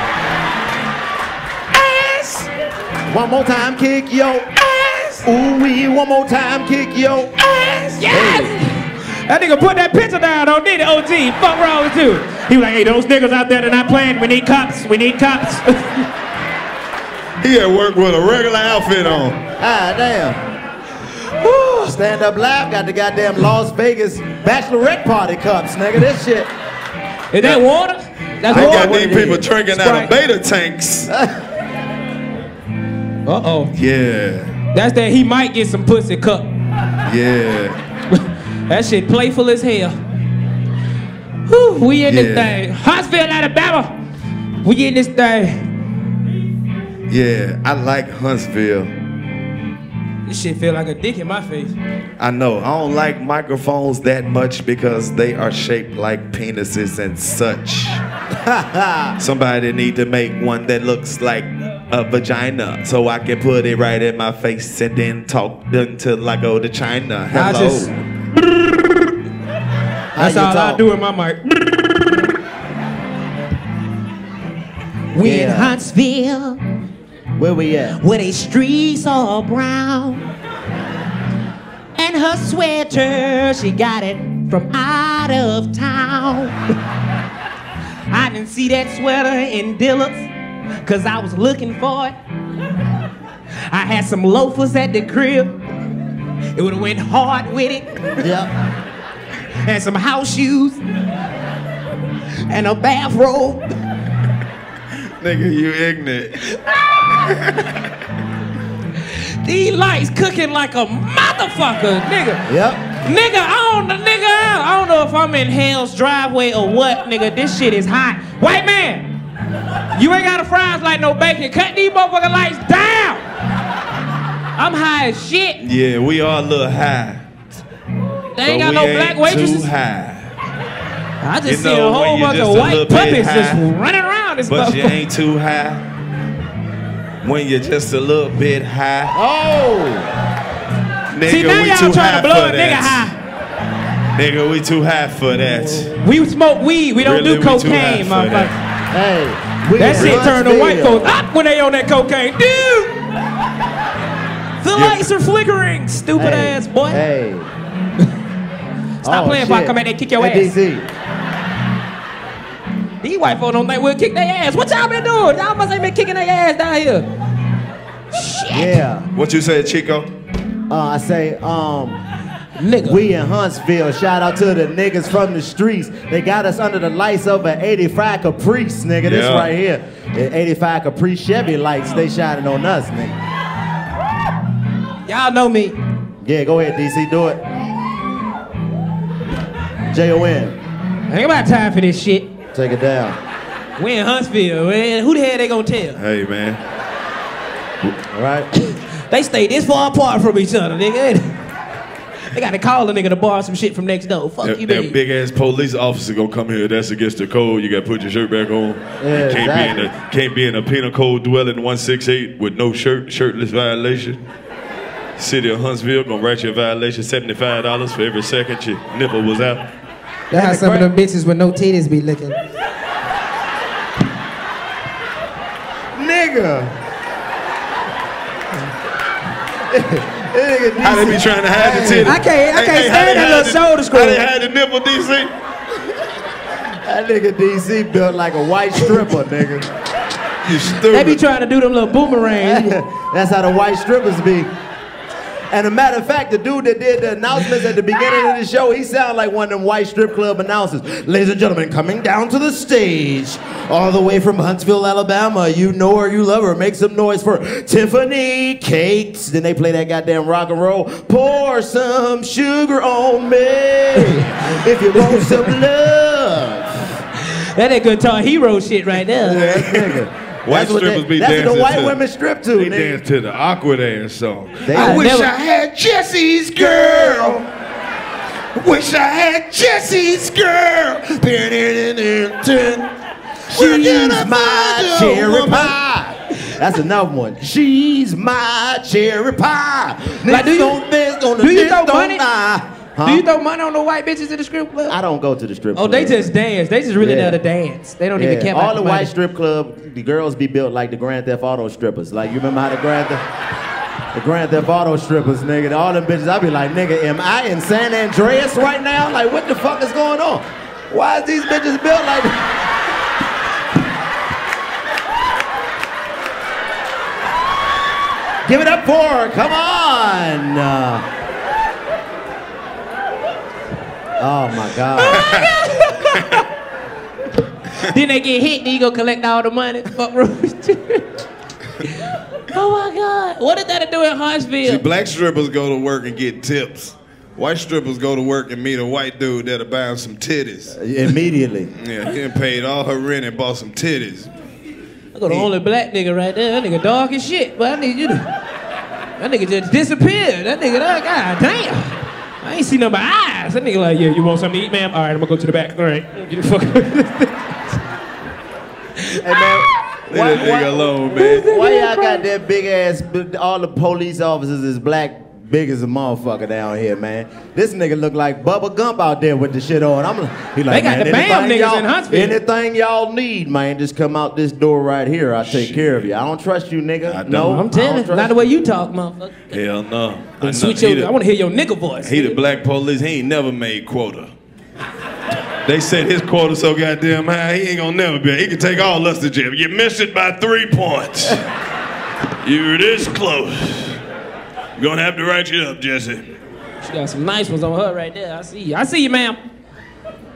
One more time, kick yo. Ass. Ooh wee, one more time, kick yo. Ass. Yes. That nigga put that picture down Don't need it, OG. Fuck wrong with you. He was like, hey, those niggas out there that not playing, we need cops. We need cops. (laughs) He at work with a regular outfit on. Ah, damn. Stand up live got the goddamn Las Vegas bachelorette party cups, nigga. This shit. Is that water? That's They water. got these people drinking out of beta tanks. (laughs) Uh-oh. Yeah, That's that he might get some pussy cup. yeah. (laughs) That shit playful as hell. Whew, we in this thing. Huntsville, Alabama. We in this thing. Yeah, I like Huntsville. This shit feel like a dick in my face. I know. I don't like microphones that much because they are shaped like penises and such. (laughs) Somebody need to make one that looks like a vagina so I can put it right in my face and then talk until I go to China. I Hello. just- That's you all I do in my mic. We in Huntsville, Where we at? where they streets all brown. And her sweater, she got it from out of town. (laughs) I didn't see that sweater in Dillard's, cause I was looking for it. I had some loafers at the crib. It would've went hard with it. Yep. (laughs) and some house shoes and a bathrobe. Nigga, you ignorant. (laughs) (laughs) These lights cooking like a motherfucker, nigga. Yep. Nigga, I don't, nigga, I don't know if I'm in hell's driveway or what, nigga. This shit is hot. White man, you ain't got a fries like no bacon. Cut these motherfucking lights down. I'm high as shit. Yeah, we are a little high. They ain't got no ain't black waitresses. Too high. I just You see know, a whole bunch of white puppies just running around this But you ain't too high. When you're just a little bit high. Oh. Nigga, See, now we y'all too trying high to blow for a nigga that. high. Nigga, we too high for that. We smoke weed. We don't Really, do cocaine, motherfucker. that. Hey. We That shit turn the white folks up when they on that cocaine. Dude! The lights are flickering, stupid Hey. ass boy. Hey. (laughs) Stop Oh, playing before I come back there and kick your Hey, ass. DC. These white folks don't think we'll kick their ass. What y'all been doing? Y'all must ain't been kicking their ass down here. Shit. Yeah. What you said, Chico? Uh, I say, um, Nigga. We in Huntsville. Shout out to the niggas from the streets. They got us under the lights of an 85 Caprice, nigga. This right here. The 85 Caprice Chevy lights, they shining on us, nigga. Y'all know me. Yeah, go ahead, DC, do it. J-O-N. ain't got time for this shit. Take it down. We in Huntsville, man. Who the hell they gonna tell? Hey, man. All right? (coughs) They stay this far apart from each other, nigga. They got to call a nigga to borrow some shit from next door. Fuck That, you, that big ass police officer gonna come here. That's against the code. You gotta put your shirt back on. Yeah, you can't exactly. be in a can't be in a penal code dwelling 168 with no shirt, shirtless violation. City of Huntsville gonna write you a violation seventy five dollars for every second your nipple was out. That's how some of them bitches with no titties be looking. Nigga. How they be trying to hide the titty? I can't- I can't how stand they that hide little the- shoulder scroll. How they hide the nipple, DC? That nigga DC built like a white stripper, nigga. You stupid. They be trying to do them little boomerangs. (laughs) That's how the white strippers be. And a matter of fact, the dude that did the announcements at the beginning of the show, he sounded like one of them white strip club announcers. Ladies and gentlemen, coming down to the stage, all the way from Huntsville, Alabama. You know her, you love her. Make some noise for Tiffany Cakes. Then they play that goddamn rock and roll. Pour some sugar on me if you want some love. That that Guitar Hero shit right there. Nigga. White That's what strippers they- be That's what dancing the white to. women strip to, They nigga. dance to the awkward ass song. They- I I wish never- I had Jesse's girl. Wish I had Jesse's girl. She's my cherry pie. That's another one. She's my cherry pie. Like, do you- on this, on the do you don't money? lie. Huh? Do you throw money on the white bitches in the strip club? I don't go to the strip club. Oh, club. they just dance. They just really Yeah. know to dance. They don't yeah. even care about All the white strip club, the girls be built like the Grand Theft Auto strippers. Like you remember how the Grand Theft, the Grand Theft Auto strippers, nigga. All them bitches, I be like, nigga, am I in San Andreas right now? Like, what the fuck is going on? Why is these bitches built like? Give it up for her. Come on. Uh, oh my God. (laughs) then they get hit, then you go collect all the money. Fuck Rose. (laughs) oh my God. What did that do in Huntsville? See, black strippers go to work and get tips. White strippers go to work and meet a white dude that'll buy him some titties. Immediately. Yeah, he paid all her rent and bought some titties. I go the only black nigga right there. That nigga dark as shit. But I need you to. That nigga just disappeared. That nigga, that god damn. I ain't seen no my eyes. That nigga like, yeah, you want something to eat, ma'am? All right, I'm gonna go to the back. All right, get the fuck. Hey man, Leave that nigga alone, man. Why y'all got that big ass? All the police officers is black, big as a motherfucker down here, man. This nigga look like Bubba Gump out there with the shit on. I'm he like, They got man, the BAM anything niggas y'all- in Huntsville. Anything y'all need, man, just come out this door right here. I'll take care of you. I don't trust you, nigga. I don't. No, I'm telling you, not the way you talk, motherfucker. Hell no. I know. Your, the- I wanna hear your nigga voice. He the black police. He ain't never made quota. They set his quota so goddamn high, he ain't gonna never be. He can take all us to jail. You missed it by three points. (laughs) You're this close. Gonna have to write you up, Jesse. She got some nice ones on her right there. I see you. I see you, ma'am.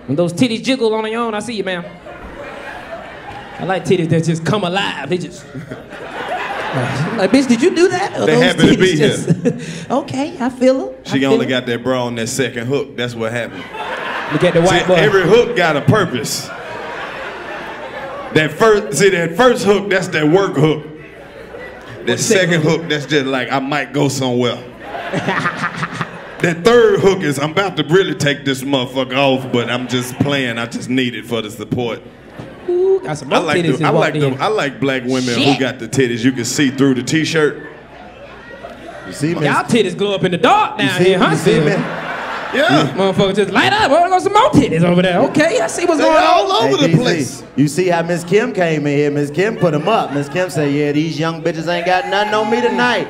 When those titties jiggle on their own, I see you, ma'am. I like titties that just come alive. They just. (laughs) like, bitch, did you do that? Or They happen to be titties just- (laughs) okay, I feel them. She only got that bra on that second hook. That's what happened. Look at the See, white boy. every hook got a purpose. That first, see that first hook, that's that work hook. That second hook, that's just like I might go somewhere. (laughs) that third hook is I'm about to really take this motherfucker off, but I'm just playing. I just need it for the support. Ooh, got some I like titties the, I like the. I like black women Shit. who got the titties. You can see through the t-shirt. You see me? Y'all titties glow up in the dark down see- here, huh? you see me? Yeah. Motherfucker just light up. Oh, there go some more titties over there. Okay, I see what's going on. Over Hey, the DC, place. You see how Miss Kim came in here? Miss Kim put them up. Miss Kim said, "Yeah, these young bitches ain't got nothing on me tonight."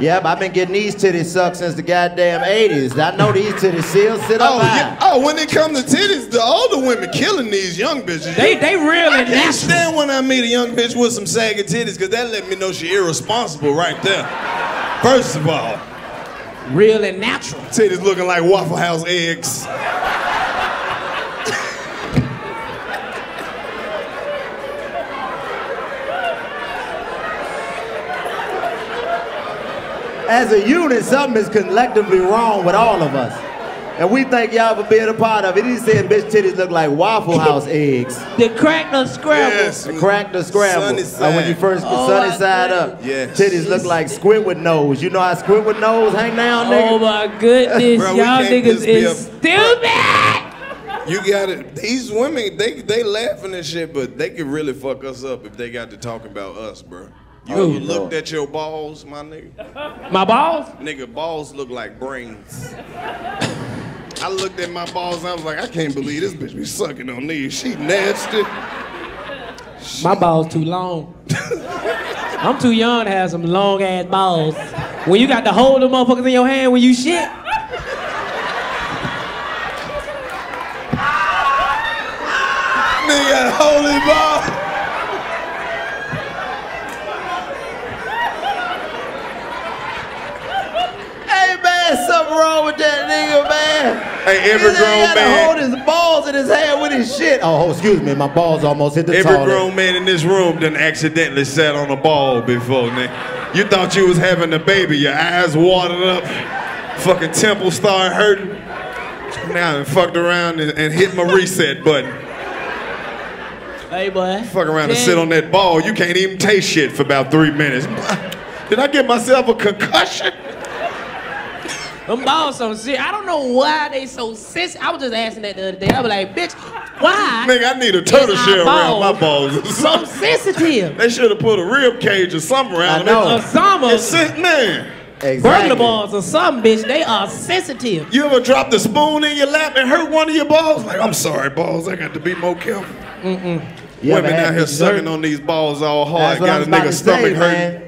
Yep, I've been getting these titties sucked since the goddamn 80s. I know these titties still sit up Oh, high. yeah. oh, when it comes to titties, the older women killing these young bitches. They- they real I can't natural. stand when I meet a young bitch with some saggy titties, because that let me know she irresponsible right there. First of all. Real and natural. Titties looking like Waffle House eggs. As a unit, something is collectively wrong with all of us. And we thank y'all for being a part of it. He said bitch titties look like Waffle (laughs) House eggs. The crack the scramble. Yes. The crack the scramble. Sunny Uh, when you side. first Oh, sunny side see. up. Yes. Titties look like Squidward nose. You know how Squidward nose hang down, nigga? Oh my goodness, (laughs) Bro, y'all niggas is a- stupid. You got it. These women, they they laughing and shit, but they could really fuck us up if they got to talking about us, bro. You Oh, ever looked at your balls, my nigga? My balls? Nigga, balls look like brains. (laughs) I looked at my balls and I was like, I can't believe this bitch be sucking on these. She nasty. My balls too long. (laughs) I'm too young to have some long ass balls. When you got to hold them motherfuckers in your hand when you shit. Nigga holy ball. Hey man, something wrong with that nigga, man. Hey, every He grown gotta man. hold his balls in his hand with his shit. Oh, excuse me, my balls almost hit the Every toilet. grown man in this room done accidentally sat on a ball before, nigga. You thought you was having a baby, your eyes watered up, fucking temple started hurting. Now I fucked around and, and hit my reset button. Hey boy. Fuck around and sit on that ball. You can't even taste shit for about three minutes. Did I get myself a concussion? Them balls so shit. I don't know why they so sensitive. I was just asking that the other day. I was like, bitch, why? Nigga, I need a turtle is our shell around my balls balls. (laughs) So sensitive. They should have put a rib cage or something around them. I them. know. A summer. It's sit- man. Burglar balls or something, bitch. They are sensitive. You ever drop the spoon in your lap and hurt one of your balls? Like, I'm sorry, balls. I got to be more careful. Mm-mm. You Women had out here dessert? sucking on these balls all hard. That's what I Got a about nigga to stomach say, hurting. man.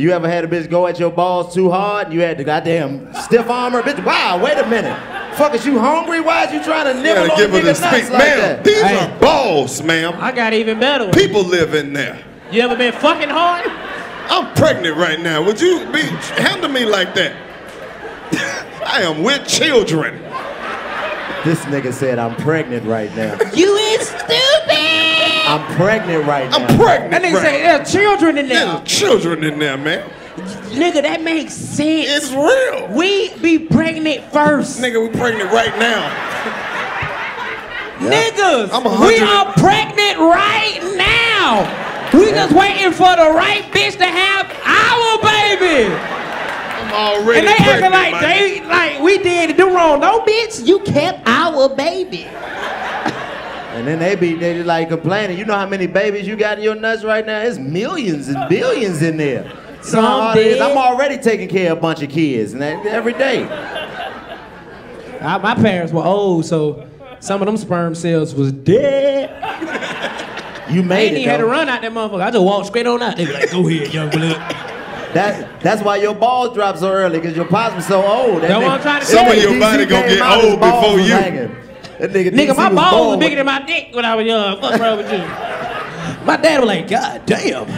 You ever had a bitch go at your balls too hard and you had to goddamn stiff arm her? Bitch, wow, wait a minute. Fuck, is you hungry? Why is you trying to nibble gotta on give the her the nigga nuts space. like ma'am, that? these Hey. are balls, ma'am. I got even better one. People live in there. You ever been fucking hard? I'm pregnant right now. Would you be handle me like that? (laughs) I am with children. This nigga said I'm pregnant right now. You is stupid. I'm pregnant right now. I'm pregnant. That nigga right say there are children in there. There's children in there, man. Nigga, that makes sense. It's real. We be pregnant first. Nigga, we pregnant right now. (laughs) Niggas, I'm we hundred are pregnant right now. We just waiting for the right bitch to have our baby. I'm already and they acting like man. they like we did it. do wrong. No, bitch, you kept our baby. And then they be they like complaining. You know how many babies you got in your nuts right now? It's millions and billions in there. You know Some how hard dead. I'm already taking care of a bunch of kids, and that, every day. Uh, my parents were old, so some of them sperm cells was dead. You I made ain't it. even had to run out that motherfucker. I just walked straight on out. They be like, go ahead, young blood. That that's why your balls drop so early, because your pops was so old. That's what I'm trying to Some say. of your body gonna get old before was you. Hanging. That nigga, Nigga, my balls were bigger than my dick when I was young. What's wrong with you? (laughs) My dad was like, God damn.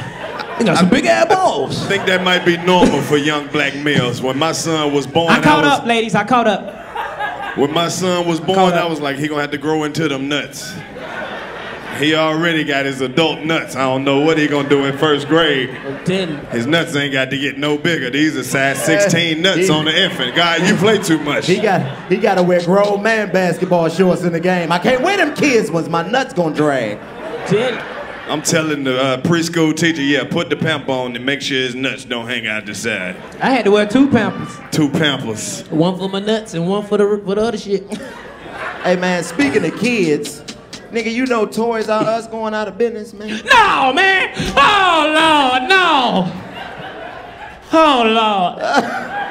You got some big ass balls. I (laughs) think that might be normal for young black males. When my son was born, I caught was, up, ladies. I caught up. When my son was born, Caught I was like, he gonna have to grow into them nuts. He already got his adult nuts. I don't know what he gonna do in first grade. Didn't. His nuts ain't got to get no bigger. These are size 16 nuts He- on the infant. God, you play too much. He got he got to wear grown man basketball shorts in the game. I can't wear them kids ones. My nuts gonna drag. Didn't. I'm telling the uh, preschool teacher, yeah, put the pamp on and make sure his nuts don't hang out the side. I had to wear two pampers. Two pampers. One for my nuts and one for the for the other shit. (laughs) Hey man, speaking of kids, nigga, you know Toys R Us going out of business, man. No, man. Oh Lord, no. Oh Lord. (laughs)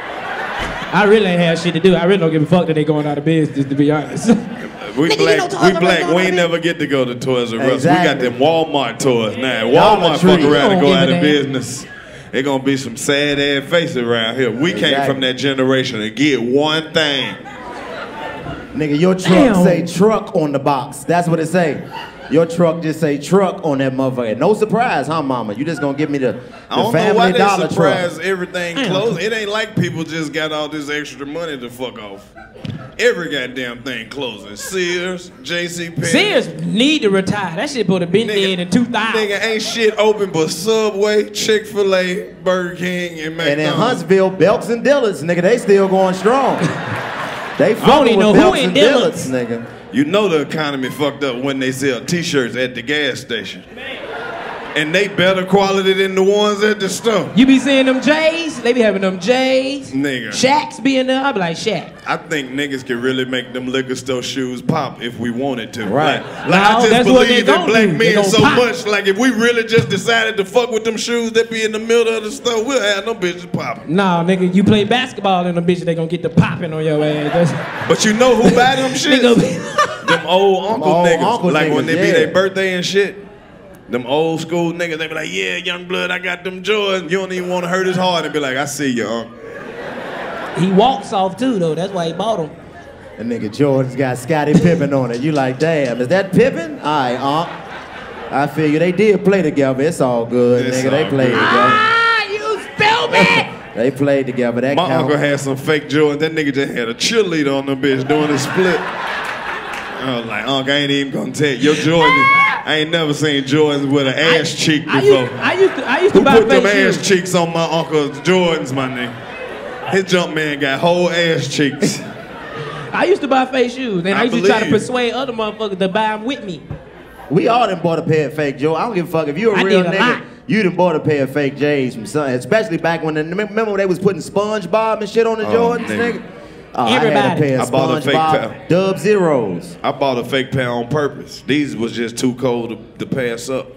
I really ain't have shit to do. I really don't give a fuck that they going out of business, to be honest. We (laughs) Nigga, you black, know we black, we ain't never get to go to Toys R Us. Exactly. We got them Walmart toys now. Dollar Walmart Tree. fuck around and go out of a damn. business. It gonna be some sad ass faces around here. We came from that generation to get one thing. Nigga, your truck Damn. say truck on the box. That's what it say. Your truck just say truck on that motherfucker. No surprise, huh, mama? You just gonna give me the, I don't know why family they dollar surprise truck. everything closed. It ain't like people just got all this extra money to fuck off. Every goddamn thing closing. Sears, J.C. Penney. Sears need to retire. That shit would have been dead in 2000. Nigga ain't shit open but Subway, Chick Fil A, Burger King, and McDonald's. And in Huntsville, Belks and Dillards, nigga, they still going strong. (laughs) they don't even know who Belks in Dillards, nigga. You know the economy fucked up when they sell T-shirts at the gas station, and they better quality than the ones at the store. You be seeing them J's? They be having them J's. Nigga. Shaqs be in there. I be like, Shaq. I think niggas can really make them liquor store shoes pop if we wanted to. Right. Like, like No, I just that's what they believe in black do. Men so pop. much. Like if we really just decided to fuck with them shoes that be in the middle of the store, we'll have them bitches popping. Nah, nigga, you play basketball in them bitch, they gonna get the popping on your ass. That's- But you know who buy them (laughs) shit? them old uncle old niggas. uncle like when niggas, they be their birthday and shit. Them old school niggas, they be like, yeah, young blood, I got them Jordans. You don't even want to hurt his heart and be like, I see you, uncle. he walks off too, though. That's why he bought them. That nigga Jordan's got Scottie Pippen on it. You like, damn, is that Pippen? All right, Unc. I feel you. They did play together. It's all good, It's nigga. They played good. together. Ah, you stupid! (laughs) They played together. That My count. uncle had some fake Jordans. That nigga just had a cheerleader on the bitch doing a split. I was like, Uncle, I ain't even gonna tell you. Your Jordan, I ain't never seen Jordans with an ass cheek before. I before. used, I used to, I used to Who buy put them fake ass shoes. cheeks on my uncle's Jordans, my nigga? His jump man got whole ass cheeks. (laughs) I used to buy fake shoes, and I, I used to try to persuade other motherfuckers to buy them with me. We all done bought a pair of fake Joe. I don't give a fuck if you a I real nigga. lot. You done bought a pair of fake J's from some, especially back when. The, remember when they was putting SpongeBob and shit on the Oh, Jordans, nigga. nigga? Oh, I had a Everybody. pair of I bought a fake pair. Dub Zeros. I bought a fake pair on purpose. These was just too cold to, to pass up.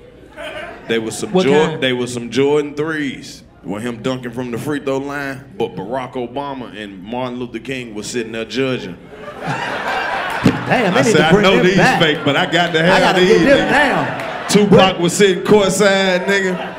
They was some What Jordan. kind? They was some Jordan threes. With him dunking from the free throw line, but Barack Obama and Martin Luther King was sitting there judging. (laughs) Damn, they I need said, to I bring know them these back. fake, but I got to have I have gotta these. get them nigga. now. Tupac was sitting courtside, nigga.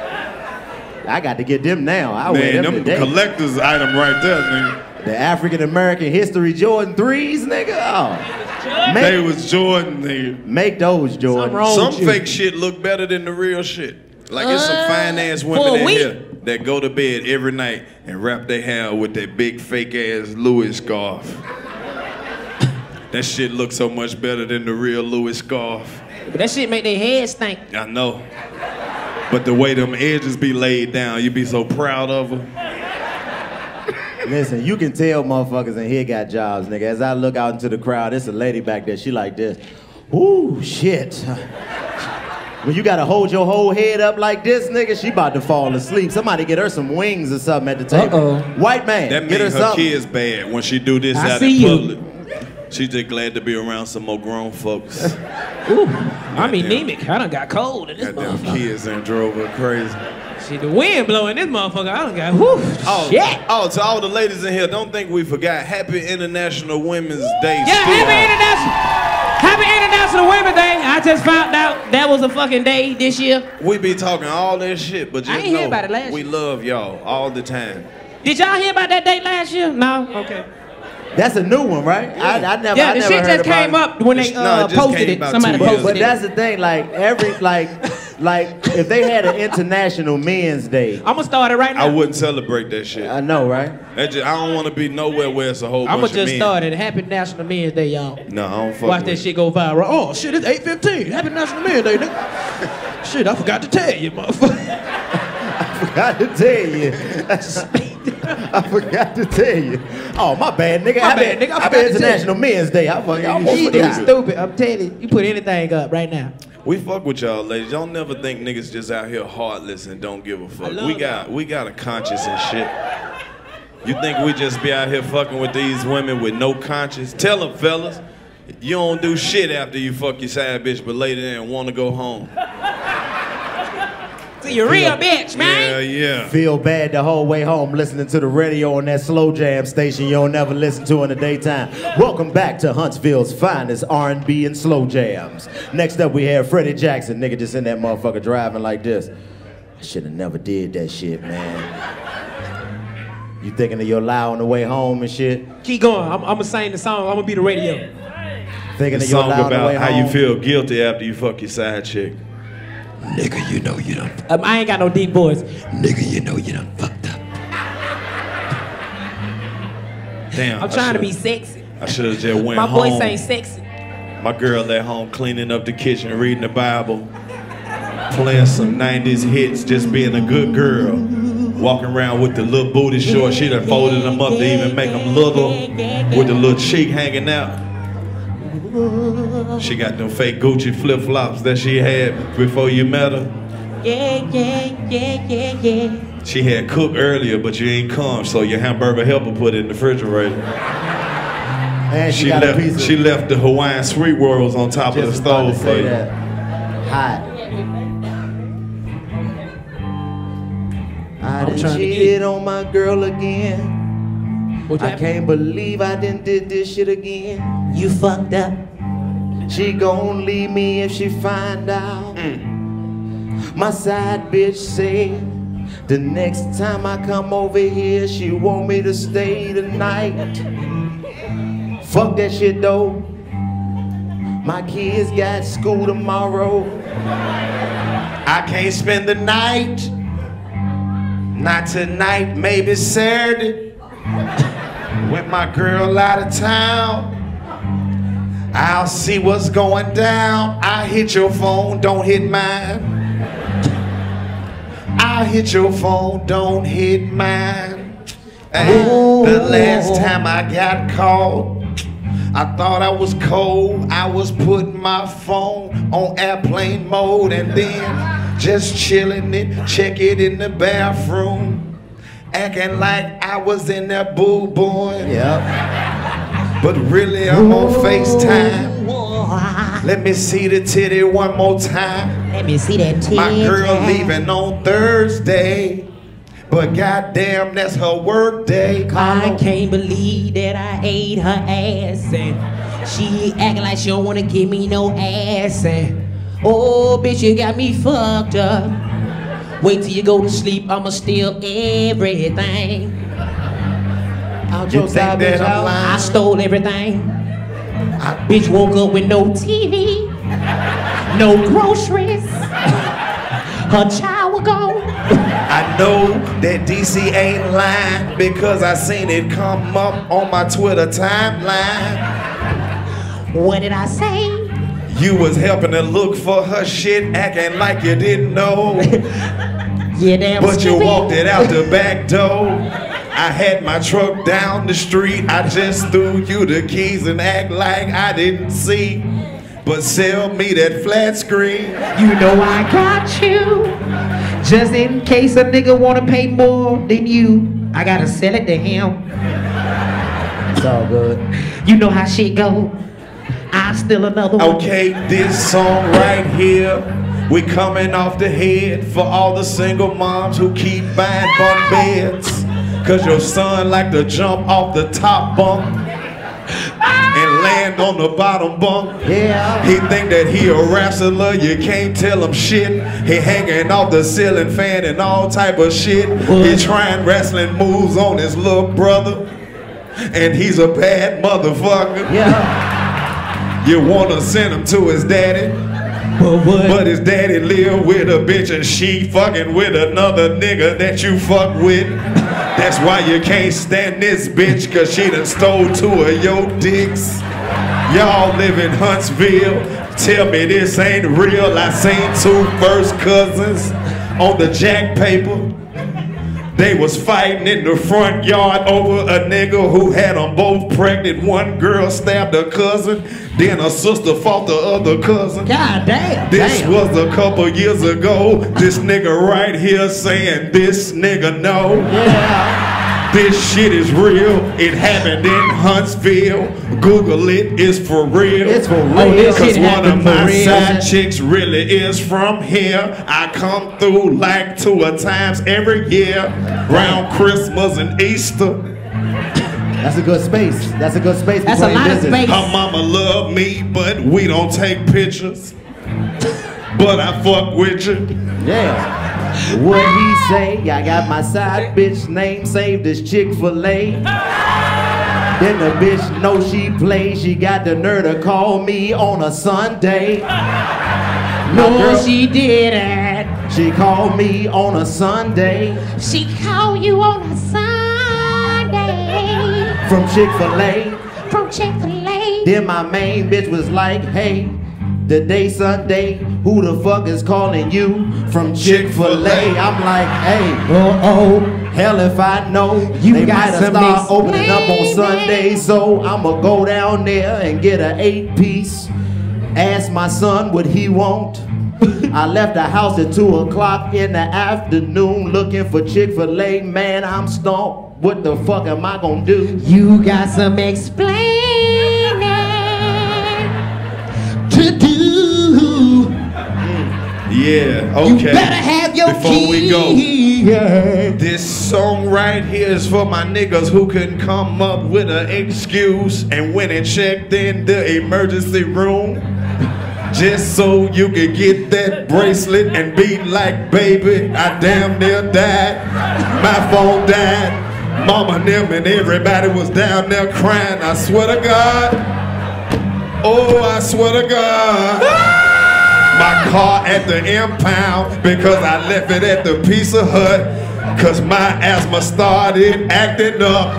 I got to get them now. I wear Man, them, them today. collector's item right there, nigga. The African American history Jordan threes, nigga. Oh, They was Jordan, nigga. make those Jordans. wrong Some fake shit look better than the real shit. Like it's some Uh, fine ass women in here that go to bed every night and wrap their hair with that big fake ass Louis scarf. (coughs) that shit looks so much better than the real Louis scarf. But that shit make their head stink. I know. But the way them edges be laid down, you be so proud of them. Listen, you can tell motherfuckers in here got jobs, nigga. As I look out into the crowd, it's a lady back there. She like this. Ooh, shit. When you gotta hold your whole head up like this, nigga, she about to fall asleep. Somebody get her some wings or something at the table. Uh-oh. White man, That get her means her something. kids bad when she do this I out see in you. public. She's just glad to be around some more grown folks. Ooh, I'm anemic. I done got cold in this Got them motherfucker. kids and drove her crazy. Shit, the wind blowing this motherfucker. I don't got whoo. Oh, Shit. oh, to all the ladies in here, don't think we forgot Happy International Women's Day. Yeah, still. happy international, happy International Women's Day. I just found out that was a fucking day this year. We be talking all that shit, but just I ain't hear know about it last we year. love y'all all the time. Did y'all hear about that date last year? No. Okay. That's a new one, right? I, I never, Yeah, I the never shit heard just about came it. up when they No, it uh, just posted came it. about Somebody two But, years posted but it. that's the thing, like every like like if they had an international men's day, I'm gonna start it right now. I wouldn't celebrate that shit. I know, right? That just, I don't want to be nowhere where it's a whole I'm bunch gonna of just men. start it. Happy National Men's Day, y'all. No, I don't fuck Watch with that it. shit go viral. Oh shit, it's 8:15. Happy National Men's Day, nigga. shit, I forgot to tell you, motherfucker. (laughs) I forgot to tell you. (laughs) I forgot to tell you. Oh, my bad, nigga. My Happy, bad, nigga. I Happy forgot International Men's Day. I fucking I almost You forgot. stupid. I'm telling you. You put anything up right now. We fuck with y'all, ladies. Y'all never think niggas just out here heartless and don't give a fuck. love We got we got a conscience and shit. You think we just be out here fucking with these women with no conscience? Tell them, fellas, you don't do shit after you fuck your side bitch, but later then want to go home. So you real bitch, man. Yeah, yeah. Feel bad the whole way home listening to the radio on that slow jam station you don't never listen to in the daytime. Welcome back to Huntsville's finest R&B and slow jams. Next up we have Freddie Jackson, nigga just in that motherfucker driving like this. I should have never did that shit, man. You thinking of your lie on the way home and shit? Keep going. I'm, I'm gonna sing the song. I'm gonna be the radio. Thinking the of your song lie on the about way how you feel guilty after you fuck your side chick. Nigga, you know you done. Um, I ain't got no deep voice. Nigga, you know you done fucked up. Damn. I'm trying to be sexy. I should have just went My home. voice ain't sexy. My girl at home cleaning up the kitchen, reading the Bible, playing some 90s hits, just being a good girl. Walking around with the little booty shorts. She done folded them up to even make them little with the little cheek hanging out. She got them fake Gucci flip flops that she had before you met her. Yeah, yeah, yeah, yeah, yeah. She had cooked earlier, but you ain't come, so your hamburger helper put it in the refrigerator. And she, She got left. piece of She left the Hawaiian sweet rolls on top of the Just about to stove for you. Hot. I I'm done trying to cheated on my girl again. What I can't believe I didn't did this shit again. You fucked up. She gon' leave me if she find out. My side bitch said the next time I come over here, she want me to stay the night. Fuck that shit though. My kids got school tomorrow. I can't spend the night. Not tonight, maybe Saturday. With my girl out of town. I'll see what's going down. I hit your phone, don't hit mine. I hit your phone, don't hit mine. And the last time I got called, I thought I was cold. I was putting my phone on airplane mode and then just chilling it, check it in the bathroom, acting like I was in there boo booing. Yep. But really, I'm on FaceTime. Let me see the titty one more time. Let me see that titty. My girl leaving on Thursday. But goddamn, that's her work day. I can't believe that I ate her ass and she acting like she don't wanna give me no ass and oh bitch you got me fucked up. Wait till you go to sleep, I'ma steal everything. Out You think that bitch, I'm lying? I stole everything. bitch woke up with no TV, no groceries. (laughs) Her child was gone. I know that DC ain't lying because I seen it come up on my Twitter timeline. What did I say? You was helping her look for her shit, acting like you didn't know. (laughs) Yeah, damn But you walked it out the back door. I had my truck down the street. I just threw you the keys and act like I didn't see. But sell me that flat screen. You know I got you. Just in case a nigga wanna pay more than you, I gotta sell it to him. It's all good. You know how shit go. I steal another one. Okay, this song right here, we coming off the head for all the single moms who keep buying bunk beds. Cause your son like to jump off the top bunk and land on the bottom bunk. Yeah. He think that he a wrestler, you can't tell him shit. He hanging off the ceiling fan and all type of shit. He trying wrestling moves on his little brother. And he's a bad motherfucker. Yeah. You wanna send him to his daddy. But what? But his daddy live with a bitch and she fucking with another nigga that you fuck with. That's why you can't stand this bitch, cause she done stole two of your dicks. Y'all live in Huntsville. Tell me this ain't real. I seen two first cousins on the jack paper. They was fighting in the front yard over a nigga who had them both pregnant. One girl stabbed her cousin, then a sister fought the other cousin. God damn. This damn. was a couple years ago. This nigga right here saying this nigga no. This shit is real. It happened in Huntsville. Google it. It's for real. It's for real. Oh, this Cause shit one of my real. side chicks really is from here. I come through like two or times every year. Around Christmas and Easter. That's a good space. That's a good space. That's a between lot of space. Her mama love me, but we don't take pictures. But I fuck with you. Yeah. What he say? I got my side bitch name saved as Chick Fil A. Then the bitch know she plays. She got the nerve to call me on a Sunday. No, she didn't. She called me on a Sunday She called you on a Sunday from Chick Fil A. from Chick-fil-A. Then my main bitch was like, hey, the day Sunday, who the fuck is calling you from Chick Fil A? I'm like, hey, uh oh, hell if I know. You they gotta start opening up on. Sunday, so I'ma go down there and get an eight piece. Ask my son what he want. (laughs) I left the house at two o'clock in the afternoon looking for Chick Fil A. Man, I'm stumped. What the fuck am I gonna do? You got some Explaining Yeah, You okay. better have your Before key. we go, this song right here is for my niggas who couldn't come up with an excuse and went and checked in the emergency room. Just so you could get that bracelet and be like, baby, I damn near died. My phone died. Mama and them and everybody was down there crying. I swear to God. Oh, I swear to God. My car at the impound because I left it at the Pizza Hut because my asthma started acting up.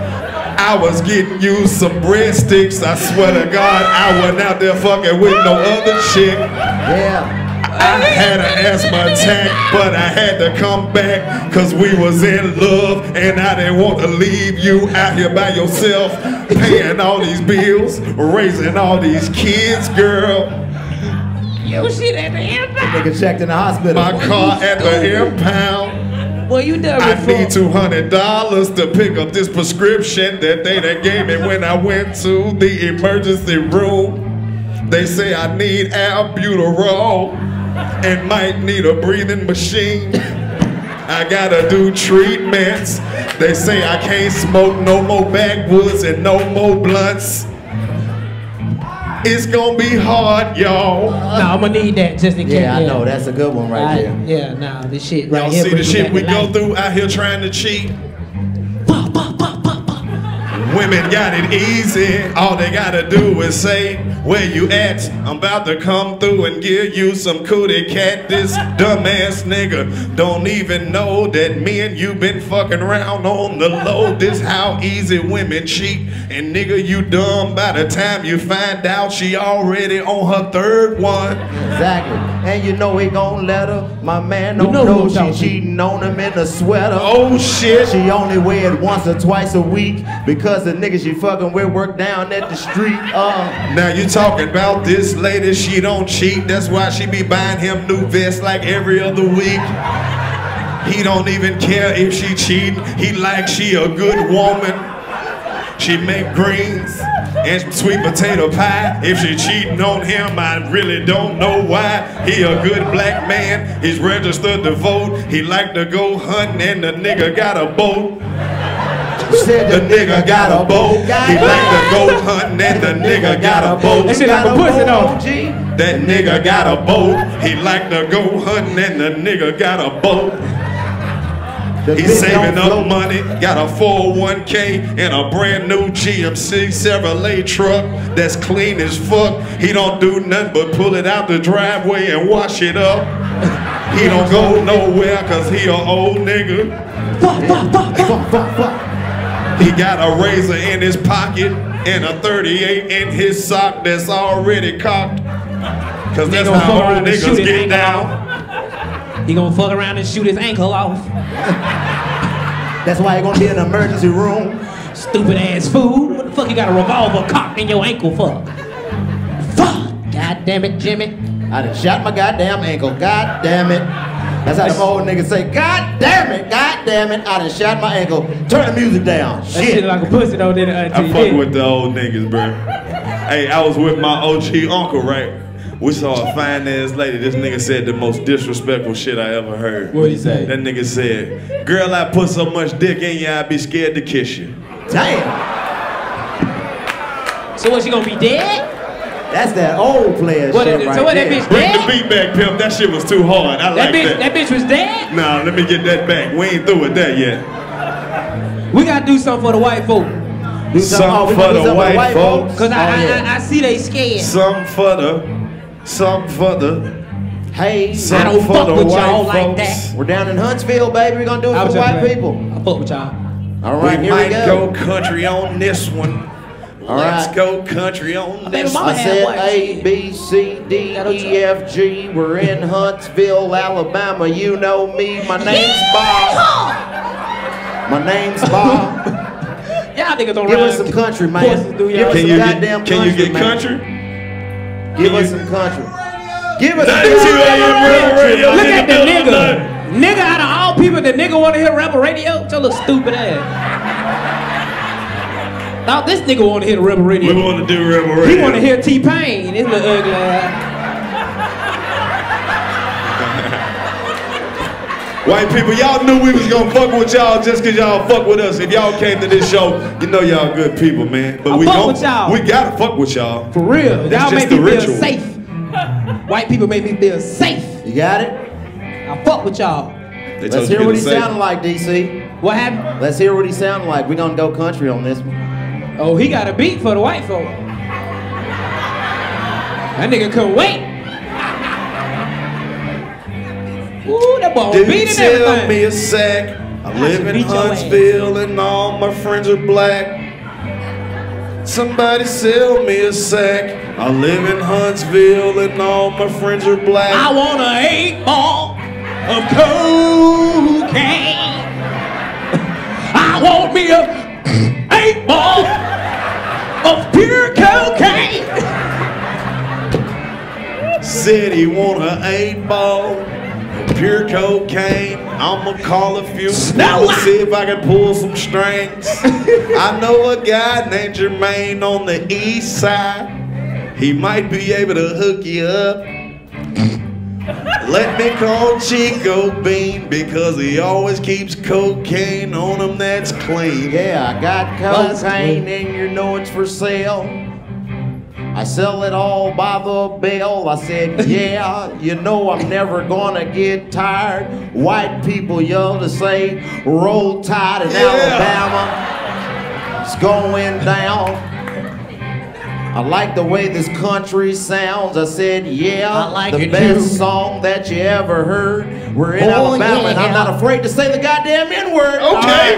I was getting you some breadsticks. I swear to God, I went out there fucking with no other chick. Yeah. I had an asthma attack, but I had to come back because we was in love and I didn't want to leave you out here by yourself, paying all these bills, raising all these kids, girl. Yo, shit at the impound. Nigga checked in the hospital. My car at the impound. Well, you done I before. need two hundred dollars to pick up this prescription that they done gave me when I went to the emergency room. They say I need albuterol and might need a breathing machine. I gotta do treatments. They say I can't smoke no more backwoods and no more blunts. It's gonna be hard, y'all. Nah, I'm gonna need that just in case. Yeah, I know. That's a good one right I- there. Yeah, nah, this shit right Y'all here. see the shit we go life. through out here trying to cheat? Women got it easy. All they gotta do is say, Where you at? I'm about to come through and give you some cootie cat. This dumbass nigga don't even know that me and you been fucking around on the low. This how easy women cheat. And nigga, you dumb by the time you find out she already on her third one. Exactly. And you know he gon' let her. My man You don't know know, she don't cheating on him in a sweater. Oh shit. She only wear it once or twice a week because the nigga she fucking with work down at the street. Uh, Now you talking about this lady, she don't cheat. That's why she be buying him new vests like every other week. He don't even care if she cheating. He like she a good woman. She make greens and sweet potato pie. If she cheating on him, I really don't know why. He a good black man. He's registered to vote. He like to go hunting and the nigga got a boat. Said The nigga got a boat. He like to go hunting and the nigga got a boat. That shit like a pussy though. That nigga got a boat. He like to go hunting and the nigga got a boat. He's saving up money, got a 401k and a brand new GMC Chevrolet truck that's clean as fuck. He don't do nothing but pull it out the driveway and wash it up. He don't go nowhere cause he a old nigga. He got a razor in his pocket and a 38 in his sock that's already cocked. Cause that's how old niggas get down. He gonna fuck around and shoot his ankle off. (laughs) That's why you're gonna be in an emergency room. Stupid ass fool. What the fuck you got a revolver cocked in your ankle for? Fuck. God damn it, Jimmy. I done shot my goddamn ankle. God damn it. That's how them old niggas say, God damn it, God damn it, I done shot my ankle. Turn the music down. That shit like a pussy though, didn't it? I fuck with the old niggas, bro. Hey, I was with my OG uncle, right? We saw a fine ass lady. This nigga said the most disrespectful shit I ever heard. What'd he say? That nigga said, Girl, I put so much dick in you, I'd be scared to kiss you. Damn. So what, she gonna be dead? That's that old player What shit is- right so what, that there. bitch Bring dead? the beat back, pimp. That shit was too hard. I That like bitch, that. that bitch was dead? Nah, let me get that back. We ain't through with that yet. We gotta do something for the white folk. Do something- Some we for gonna do the something with white white folks. Cause I, Oh, I, yeah. I, I see they scared. Some for the, some for the, Hey, some I don't for fuck the with white y'all folks. like that. we're down in Huntsville, baby. We're gonna do it I for the white playing. people. I fuck with y'all. All right, we here might we go. go country on this one. All Let's right. go country on Baby this mama I one. had said A, B, C, D, E, F, G. We're in Huntsville, Alabama. You know me. My name's Bob. My name's Bob. (laughs) Y'all niggas don't Give ride us some country, horses man. Give y'all. us some you goddamn get, can you get man. country? Give us some country. Give us 92 some AM Rebel Radio. Look at the building nigga. Nigga out of all people, the nigga wanna hear rebel radio? With Your little stupid ass. Thought this nigga wanna hear the rebel radio. We want to do Rebel Radio. He wanna hear T Pain. His little ugly ass. (laughs) White people, y'all knew we was gonna fuck with y'all just cause y'all fuck with us. If y'all came to this show, you know y'all good people, man. But I we fuck gon- with y'all. we gotta fuck with y'all. For real. That's Y'all just make me the feel safe. White people make me feel safe. You got it? I fuck with y'all. They Let's hear what he say. sounded like, DC. What happened? Let's hear what he sounded like. We're gonna go country on this one. Oh, he got a beat for the white folk. That nigga couldn't wait. Ooh, that boy Dude, beating sell everything. me a sack. I I live in beat. Huntsville and all my friends are black. Somebody sell me a sack. I live in Huntsville and all my friends are black. I want an eight ball of cocaine. (laughs) I want me a (clears throat) eight ball pure cocaine. Said he want an eight ball, pure cocaine. I'ma call a few people, see if I can pull some strings. (laughs) I know a guy named Jermaine on the east side. He might be able to hook you up. Let me call Chico Bean because he always keeps cocaine on him that's clean. Yeah, I got cocaine oh, and you know it's for sale. I sell it all by the bell. I said, (laughs) yeah, you know I'm never gonna get tired. White people yell to say, roll tide in Alabama. It's going down. I like the way this country sounds. I said, yeah, I like the best too. song that you ever heard. We're in Oh, Alabama, and I'm not afraid to say the goddamn N word. Okay.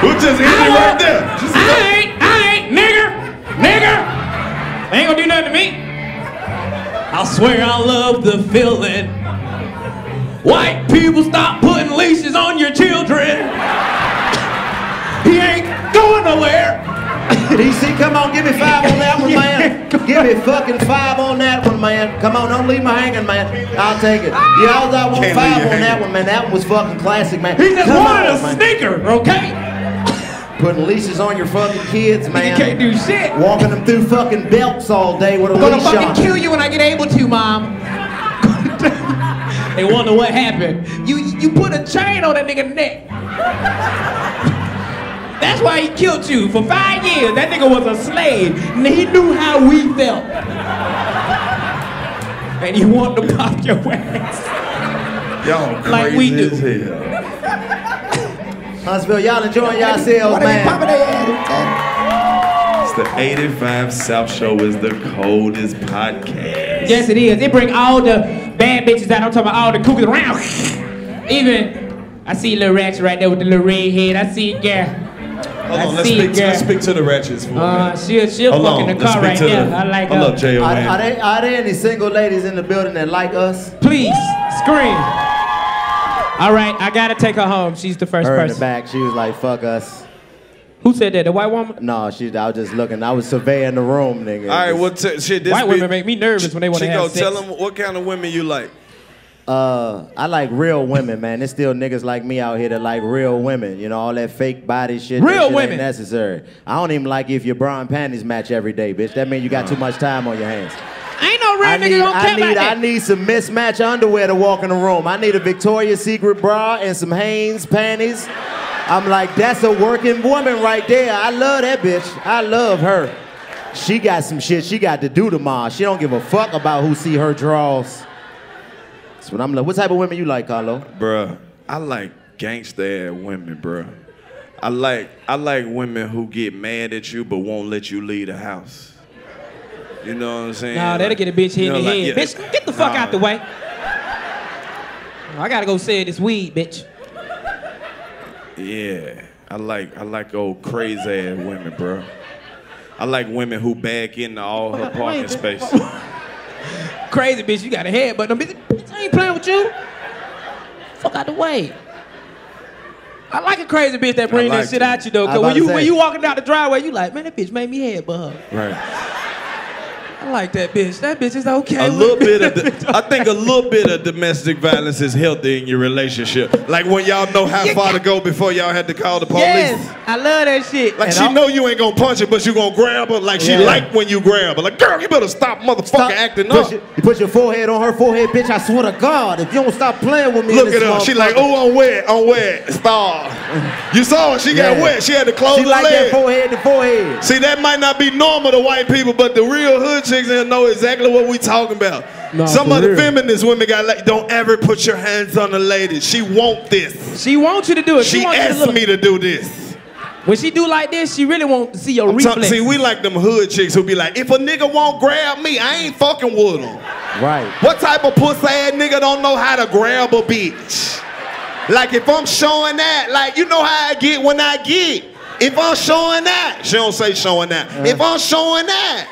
Who just hit it right there? Just- I ain't, I ain't, nigger, nigger. Ain't gonna do nothing to me. I swear I love the feeling. White people stop putting leashes on your children. He ain't going nowhere. (laughs) DC, come on, give me five on that one, (laughs) man. Give me fucking five on that one, man. Come on, don't leave me hanging, man. I'll take it. Yeah, I was I want Can't five on you that one, man. That one was fucking classic, man. He just Come wanted on, a man. sneaker, okay? Putting leashes on your fucking kids, man. You can't do shit. Walking them through fucking belts all day with a I'm gonna leash fucking on. kill you when I get able to, mom. (laughs) they wonder what happened. You you put a chain on that nigga neck. That's why he killed you. For five years, that nigga was a slave. And he knew how we felt. And he wanted to pop your ass. Y'all crazy Like we do. as hell. Huntsville, y'all enjoying yourselves, man. It's the 85 South Show is the coldest podcast. Yes, it is. It bring all the bad bitches out. I'm talking about all the cougars around. Even, I see little ratchet right there with the little red head. I see a girl. Hold I on, let's speak, a girl. let's speak to the ratchets for a Uh, minute. she'll, she'll Hold fuck on, in the car right to there. the- I like Hold her. up, J.O. Are, man. are, they, are there any single ladies in the building that like us? Please, scream. All right, I gotta take her home. She's the first Her in the back, she was like, fuck us. Who said that? The white woman? No, she, I was just looking. I was surveying the room, nigga. All right, well, t- shit, this White be- women make me nervous when they want to Chico, have sex. tell them what kind of women you like. Uh, I like real women, man. There's still niggas like me out here that like real women. You know, all that fake body shit. Real shit women. necessary. I don't even like if your bra and panties match every day, bitch. That means you got too much time on your hands. Ain't no real I nigga need, gonna I care need, about I need some mismatch underwear to walk in the room. I need a Victoria's Secret bra and some Hanes panties. I'm like, that's a working woman right there. I love that bitch. I love her. She got some shit she got to do tomorrow. She don't give a fuck about who see her draws. That's what I'm like. What type of women you like, Karlous? Bruh, I like gangsta ass women, bruh. I like I like women who get mad at you but won't let you leave the house. You know what I'm saying? Nah, that'll Like- get a bitch hit you in know, the like, head. yeah. Bitch, get the fuck Nah. out the way. I gotta go sell this weed, bitch. Yeah, I like I like old crazy ass women, bro. I like women who back into all her parking spaces. Crazy bitch, you got a head, but them bitch, bitch, I ain't playing with you. Fuck out the way. I like a crazy bitch that bring I that shit it. out you though. Cause when you say. when you walking down the driveway, you like, man, that bitch made me head but her. Right. I like that bitch. That bitch is okay. A little bit of, the, (laughs) I think a little bit of domestic violence is healthy in your relationship. Like when y'all know how far to go before y'all had to call the police. Yes, I love that shit. Like And she I'm- know you ain't gonna punch her, but you gonna grab her. Like she Yeah. like when you grab her. Like girl, you better stop motherfucking acting Push up. your- you put your forehead on her forehead, bitch. I swear to God, if you don't stop playing with me, in Look this at her. She like, oh, I'm wet. I'm wet. Star. You saw her. She got wet. She had to close She her like that forehead to forehead. See, that might not be normal to white people, but the real hood chicks in know exactly what we talking about. Nah, Some of the real. feminist women got like, don't ever put your hands on a lady. She want this. She wants you to do it. She wants you to asked me to do this. When she do like this, she really want to see your I'm reflex. see, we like them hood chicks who be like, if a nigga won't grab me, I ain't fucking with him. Right. What type of pussy ass nigga don't know how to grab a bitch? Like if I'm showing that, like you know how I get when I get. If I'm showing that, she don't say showing that. Uh. If I'm showing that,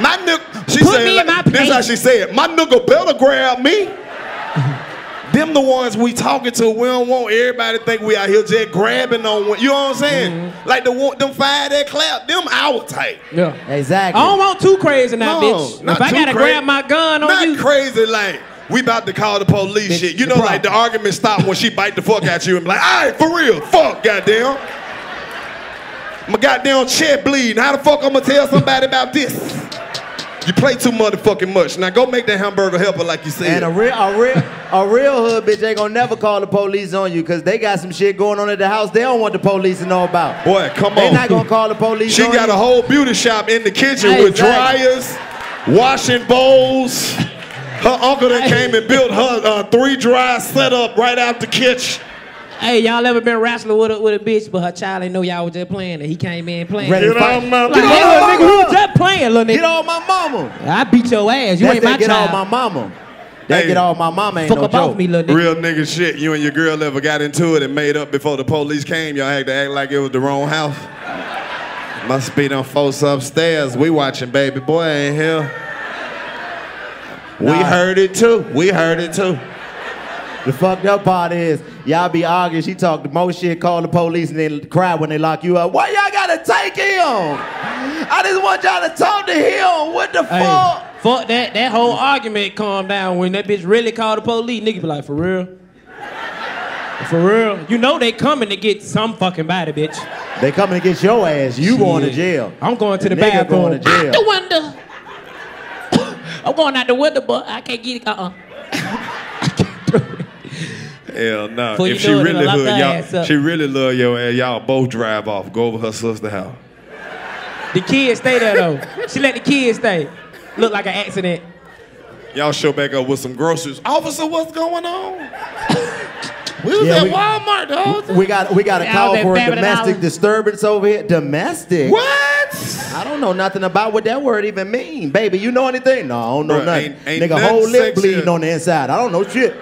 my nigga, she Put said, me in my this how she said, my nigga better grab me. Them the ones we talking to. We don't want everybody think we out here just grabbing on one. You know what I'm saying? Mm-hmm. Like the one, them five that clap, them our type. Yeah. Exactly. I don't want too crazy now, No, bitch. not If I too gotta crazy. grab my gun on Not you, not crazy like we about to call the police Bitch, shit. You the know, like the argument stop when she bite the fuck out you and be like, all right, for real, fuck, goddamn. My goddamn chest bleeding. How the fuck I'm gonna tell somebody about this? You play too motherfucking much. Now go make that hamburger helper like you said. And a real, a real, a real hood bitch ain't gonna never call the police on you because they got some shit going on at the house they don't want the police to know about. Boy, come They on. They not gonna call the police. She got you. a whole beauty shop in the kitchen Hey, with exactly. dryers, washing bowls. Her uncle that came and built her uh, three dry setup right out the kitchen. Hey, y'all ever been wrestling with a, with a bitch, but her child ain't know y'all was just playing, and he came in playing. Ready to Get fight. on my- Like, Get hey, little nigga, who mama. just playing, little nigga? Get on my mama. I beat your ass. You That's ain't my that get child. on my mama. That Hey. get on my mama ain't Fuck no about joke. me, little nigga. Real nigga shit. You and your girl ever got into it and made up before the police came? Y'all had to act like it was the wrong house. Must be them folks upstairs. We watching baby boy ain't here. We Nah. heard it too. We heard it too. The fucked up part is y'all be arguing. She talk the most shit, call the police, and then cry when they lock you up. Why y'all gotta take him? I just want y'all to talk to him. What the Hey, fuck? fuck that. That whole argument calmed down when that bitch really called the police. Nigga be like, for real? For real? You know they coming to get some fucking body, bitch. They coming to get your ass. You going to jail. I'm going to the Nigga bathroom. going to jail. Out the window. (coughs) I'm going out the window, but I can't get it. Uh-uh. (laughs) Hell no. Before you If she really hood, y'all, she really love your ass. Y'all both drive off. Go over her sister's house. The kids stay there though. She let the kids stay. Look like an accident. Y'all show back up with some groceries. Officer, what's going on? we was Yeah, at we- Walmart the whole time. We got we got a call for a domestic out. disturbance over here. Domestic? What? I don't know nothing about what that word even mean, baby. You know anything? No, I don't know Bruh, nothing. ain't- ain't Nigga, nothing whole lip sexier. bleeding on the inside. I don't know shit.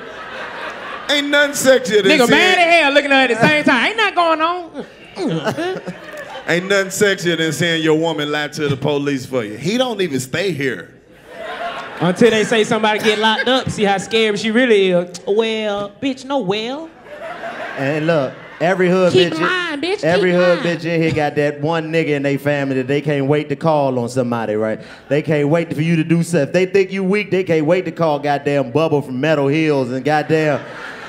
Ain't nothing sexier than Nigga mad seeing, as hell looking at her at the same time. Ain't that going on? ain't nothing sexier than seeing your woman lie to the police for you. He don't even stay here. Until they say somebody get locked up, see how scared she really is. Well, bitch, no well. And look, every hood Keep bitch, lying, bitch, every keep hood lying. bitch in here got that one nigga in their family that they can't wait to call on somebody, right? They can't wait for you to do stuff. If they think you weak, they can't wait to call goddamn Bubble from Metal Hills and goddamn.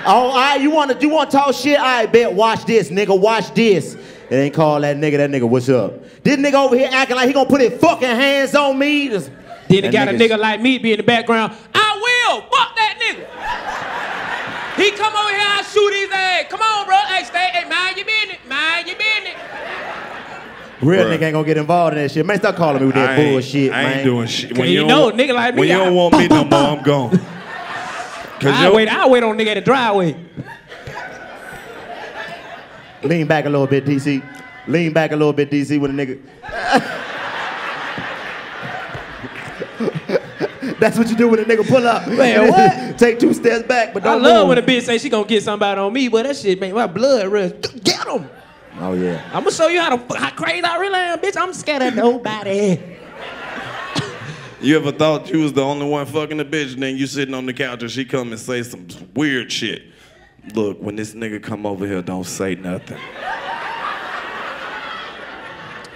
Oh, all right, you want to you want to talk shit? I bet. Watch this, nigga. Watch this. It ain't call that nigga. That nigga, what's up? This nigga over here acting like he gonna put his fucking hands on me. Just- Then That it got a nigga like me be in the background. I will. Fuck that nigga. He come over here, I shoot his ass. Come on, bro. Hey, stay. Hey, mind your business. Mind your business. Real Bruh. nigga ain't gonna get involved in that shit. Man, stop calling me with that I ain't, bullshit, I ain't man. doing shit. Cause you know, nigga like me, When you don't want me no more, I'm gone. I wait. I wait on nigga at the driveway. Lean back a little bit, DC. Lean back a little bit, DC, with a nigga. (laughs) That's what you do when a nigga pull up. Man, (laughs) what? Take two steps back, but don't I love move. when a bitch say she gonna get somebody on me, but that shit make my blood rush. Get him. Oh yeah. I'm gonna show you how to how crazy I really am, bitch. I'm scared of nobody. You ever thought you was the only one fucking the bitch, and then you sitting on the couch and she come and say some weird shit? Look, when this nigga come over here, don't say nothing.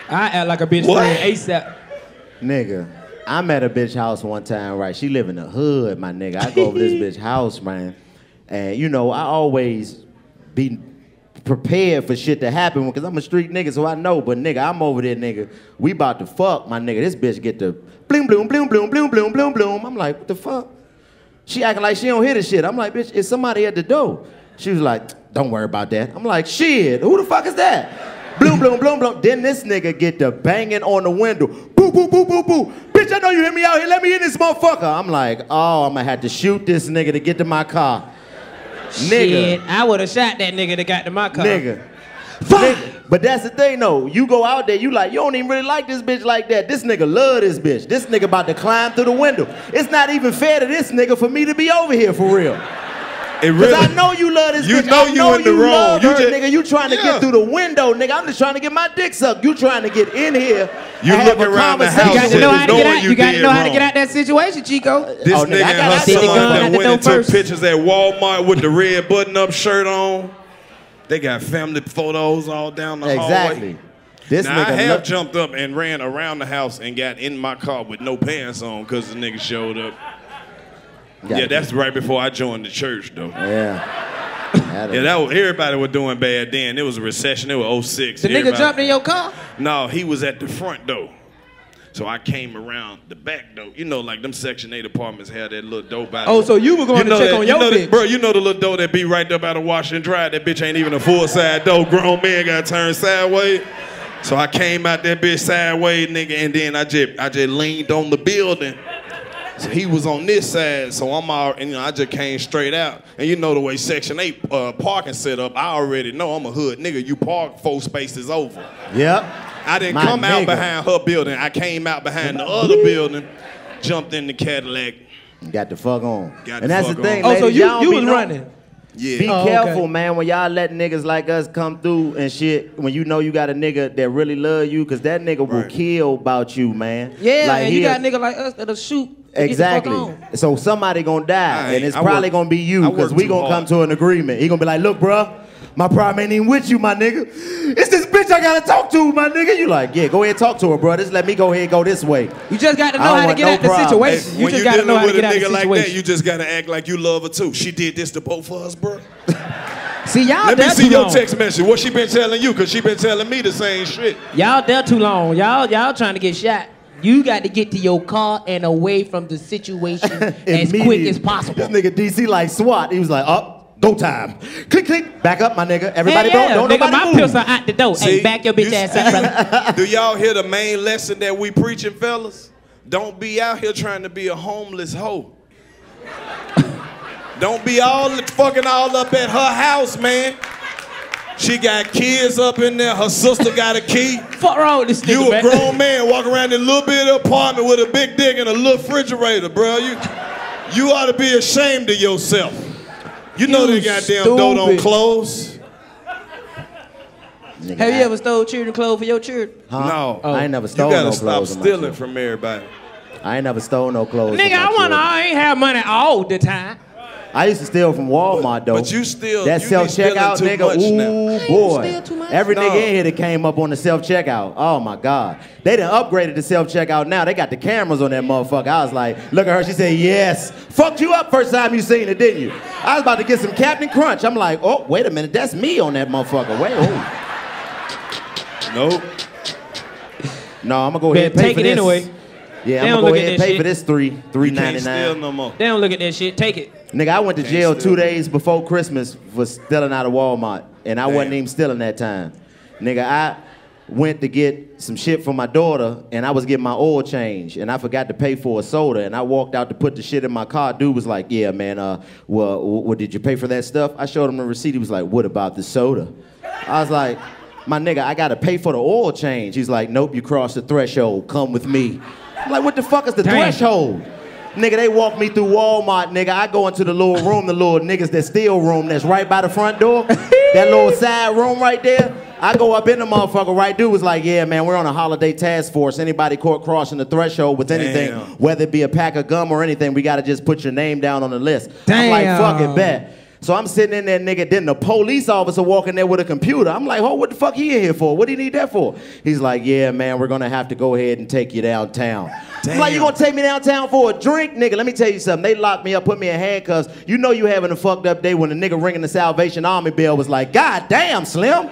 I act like a bitch What? friend ASAP. Nigga, I'm at a bitch house one time, right? She live in the hood, my nigga. I go over this (laughs) bitch house, man. And you know, I always be prepared for shit to happen because I'm a street nigga, so I know. But nigga, I'm over there, nigga. We about to fuck, my nigga. This bitch get the bloom, bloom, bloom, bloom, bloom, bloom, bloom, bloom. I'm like, what the fuck? She acting like she don't hear the shit. I'm like, bitch, is somebody at the door? She was like, don't worry about that. I'm like, shit, who the fuck is that? Bloom, bloom, bloom, bloom. Then this nigga get the banging on the window. Boo, boo, boo, boo, boo. Bitch, I know you hear me out here. Let me in this motherfucker. I'm like, oh, I'm gonna have to shoot this nigga to get to my car. Shit, I would have shot that nigga that got to my car. Nigga. Nigga. But that's the thing though. You go out there, you like, you don't even really like this bitch like that. This nigga love this bitch. This nigga about to climb through the window. It's not even fair to this nigga for me to be over here for real. It Cause I know you love this You bitch. know I you know in the you wrong. love You her, just- nigga. You trying to Yeah. get through the window, nigga. I'm just trying to get my dick sucked. You trying to get in here. You and have looking a around the conversation. You got to know how to get out. you You got to know how to get out that situation, Chico. This Oh, nigga, nigga I and her son did the gun that went and took pictures at Walmart with the red button-up shirt on. They got family photos all down the Exactly. hallway. This now, I have look- jumped up and ran around the house and got in my car with no pants on because the nigga showed up. Gotta yeah, that's right before I joined the church, though. Yeah. (laughs) Yeah, that was, everybody was doing bad then. It was a recession. It was 06. The nigga jumped in your car. No, he was at the front door. So I came around the back door. You know, like them Section 8 apartments had that little door by oh, the Oh, so you were going to know check that- on you your know bitch. that- Bro, you know the little door that be right there by the wash and dry. That bitch ain't even a full side door. Grown man got turned sideways. So I came out that bitch sideways, nigga, and then I just I just leaned on the building. So he was on this side, so I'm out, and you know, I just came straight out. And you know the way Section 8 uh, parking set up, I already know I'm a hood nigga. You park four spaces over. Yep. I didn't My come out behind her building. I came out behind the other building, jumped in the Cadillac. Got the fuck on. Got and the that's fuck the thing, on. Oh, so ladies, you y'all you was know- running. Yeah. Be Oh, okay. careful, man, when y'all let niggas like us come through and shit. When you know you got a nigga that really love you, cause that nigga will kill about you, man. Yeah, Like, and you he'll- got nigga like us that'll shoot. To get the fuck Exactly. So somebody gonna die, I and it's I probably work- gonna be you, cause we too gonna come to an agreement. He gonna be like, "Look, bruh, my problem ain't even with you, my nigga. It's this bitch I gotta talk to, my nigga." You like, yeah, go ahead talk to her, bro. Just let me go ahead and go this way. You just got to I know don't how to get no out the situation. Hey, you when just you got to know how to get out the nigga like situation. that, you just gotta act like you love her too. She did this to both of us, bro. (laughs) See y'all Let me see too your long. text message. What she been telling you? Cause she been telling me the same shit. Y'all there too long. Y'all y'all trying to get shot. You got to get to your car and away from the situation (laughs) as quick as possible. This nigga DC like SWAT. He was like, up, go time. Click, click, back up, my nigga. Everybody yeah, don't, don't nigga, nobody my move. are out the door. See, hey, back your bitch you- ass up, brother. (laughs) Do y'all hear the main lesson that we preaching, fellas? Don't be out here trying to be a homeless hoe. (laughs) Don't be all fucking all up at her house, man. She got kids up in there. Her sister got a key. Fuck wrong with this nigga, You a man. grown man walking around in a little bit of apartment with a big dick and a little refrigerator, bro. You, you ought to be ashamed of yourself. You know You they goddamn door don't stupid. close. Have you ever stole children clothes for your children? Huh? No. I ain't never stole no clothes. You stole gotta no stop clothes. stealing from everybody. I ain't never stole no clothes. Nigga, I wanna. I ain't have money all the time. I used to steal from Walmart though. But you still- that you be self checkout nigga. Ooh now. boy, steal too much? every No. nigga in here that came up on the self checkout. Oh my god, they done upgraded the self checkout now. They got the cameras on that motherfucker. I was like, look at her. She said yes. Fucked you up first time you seen it, didn't you? I was about to get some Captain Crunch. I'm like, oh wait a minute, that's me on that motherfucker. Wait, oh. Nope. No, I'm gonna go Better ahead and pay take for it this. anyway. Yeah, They I'm don't gonna go look at ahead and pay shit. for this three, three You can't ninety steal nine. no more. They don't look at that shit. Take it. Nigga, I went to jail steal. two days before Christmas for stealing out of Walmart, and I wasn't even stealing that time. Nigga, I went to get some shit for my daughter, and I was getting my oil change, and I forgot to pay for a soda, and I walked out to put the shit in my car. Dude was like, "Yeah, man. Uh, well, what did you pay for that stuff?" I showed him the receipt. He was like, "What about the soda?" I was like, my nigga, I gotta pay for the oil change. He's like, nope, you crossed the threshold. Come with me. I'm like, what the fuck is the Damn. threshold? Nigga, they walk me through Walmart, nigga. I go into the little room, the little niggas that steal room that's right by the front door. (laughs) that little side room right there. I go up in the motherfucker, right? Dude was like, yeah, man, we're on a holiday task force. Anybody caught crossing the threshold with anything, Damn. whether it be a pack of gum or anything, we gotta just put your name down on the list. I'm like, fuck it, bet. So I'm sitting in there, nigga. Then the police officer walking there with a computer. I'm like, oh, what the fuck he in here for? What do you need that for? He's like, yeah, man, we're gonna have to go ahead and take you downtown. I'm like, you gonna take me downtown for a drink, nigga? Let me tell you something. They locked me up, put me in handcuffs. You know you having a fucked up day when the nigga ringing the Salvation Army bell was like, God damn, Slim.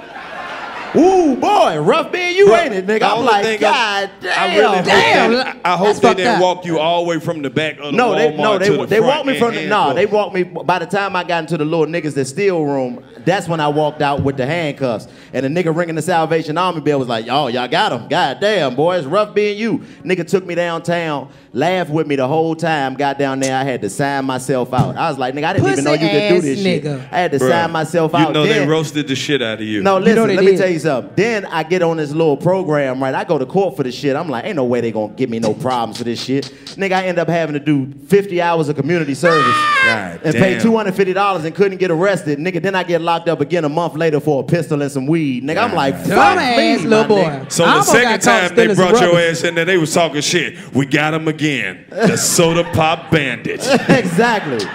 Ooh, boy, rough being you, ain't it, nigga? I'm like, thing God I, damn. I really hope damn. they, I hope That's they didn't up. walk you all the way from the back of the No, they Walmart no, to they the they front walked me from the no, handcuffed. they walked me by the time I got into the little niggas that steal room, that's when I walked out with the handcuffs. And the nigga ringing the Salvation Army bell was like, "Oh, y'all got him. God damn, boy, it's rough being you." Nigga took me downtown, laughed with me the whole time, got down there, I had to sign myself out. I was like, nigga, I didn't even know you could do this ass shit. nigga. I had to Bruh, sign myself You out. know they roasted the shit out of you. no, listen, they let me did. tell you something. Then I get on this little program, right? I go to court for this shit. I'm like, ain't no way they gonna give me no problems for this shit. Nigga, I end up having to do 50 hours of community service God and pay $250 and couldn't get arrested. Nigga, then I get locked up again a month later for a pistol and some weed. Nigga, I'm like, fuck Dumbass me, little my boy. nigga. So I the second time they brought your ass in there, they was talking shit. We got him again. The (laughs) soda pop bandit. exactly.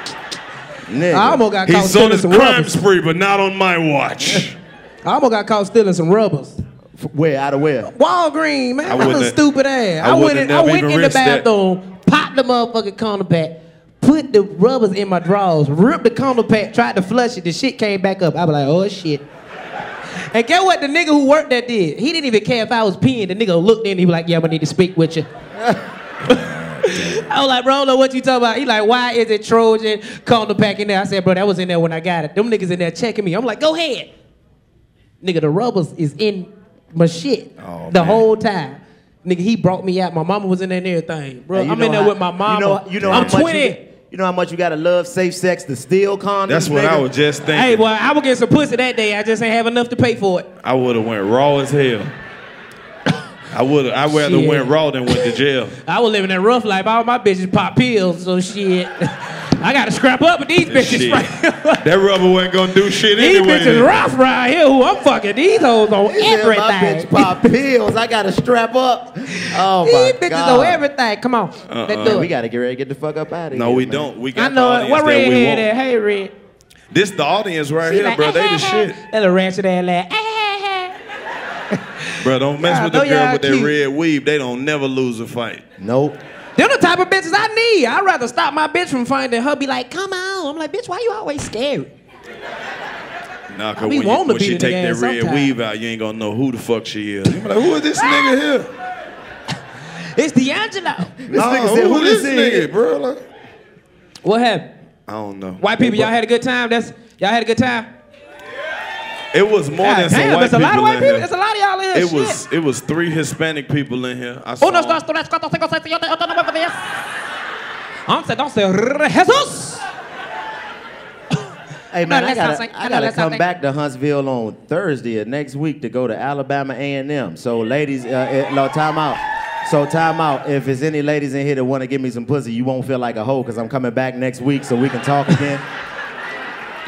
Nigga. I almost got caught He's on his some crime rubbers. spree, but not on my watch. (laughs) I almost got caught stealing some rubbers. Where? Out of where? Walgreens, man. I I'm wouldn't a stupid ass. I I, wouldn't went, in, I never went even in the risked that. bathroom, popped the motherfucking condom pack, put the rubbers in my drawers, ripped the condom pack, tried to flush it. The shit came back up. I was like, oh shit. (laughs) And get what the nigga who worked that did? He didn't even care if I was peeing. The nigga looked in, he was like, yeah, I'm gonna need to speak with you. (laughs) I was like, bro, I don't know what you talking about. He like, why is it Trojan condom pack in there? I said, bro, that was in there when I got it. Them niggas in there checking me. I'm like, go ahead. Nigga, the rubbers is in my shit Oh, the man. whole time. Nigga, he brought me out. My mama was in there and everything. Bro, Hey, I'm in there how- with my mama. You know, you know I'm 20. You, you know how much you gotta love safe sex to steal condoms. That's what nigga? I was just thinking. Hey, boy, I would get some pussy that day. I just ain't have enough to pay for it. I would have went raw as hell. (coughs) I would have. I rather Shit. went raw than went to jail. I was living that rough life. All my bitches pop pills, so shit. (laughs) I gotta scrap up with these bitches right (laughs) That rubber wasn't gonna do shit These anyway. bitches rough right here. Who I'm fucking these hoes on He said, My bitch pop pills. I gotta strap up. Oh These my bitches god. on everything. Come on, Uh-uh. let's do it. We gotta get ready to get the fuck up out of No, here. No, we man. don't. We I got know the it. audience What that we redhead want. at? Hey, red. This the audience right She here, like, bro. They the shit. That little ratchet ass laugh. Bro, don't mess God, with the girl y'all with that red weave. They don't never lose a fight. Nope. Them the type of bitches I need. I'd rather stop my bitch from finding her be like, come on. I'm like, bitch, why you always scary? Nah, I cause be when, you, wanting to when beat she a take nigga that ass red sometime. weave out, you ain't gonna know who the fuck she is. You be like, who is this nigga here? (laughs) It's D'Angelo. This Nah, nigga said, who who this this nigga, bro? Like, What happened? I don't know. White people, y'all had a good time? That's y'all had a good time? It was more God than some damn, white there's a people lot of white in people. here. There's a lot of y'all in here. It Shit. was it was three Hispanic people in here. I saw. Uno, dos, tres, cuatro, cinco, seis, siete, ocho, nueve, diez. Once, doce, Jesus. Hey man, I gotta. I gotta come back to Huntsville on Thursday of next week to go to Alabama A&M. So ladies, uh, uh, no, time out. So time out. If there's any ladies in here that want to give me some pussy, you won't feel like a hoe because I'm coming back next week so we can talk again. (laughs)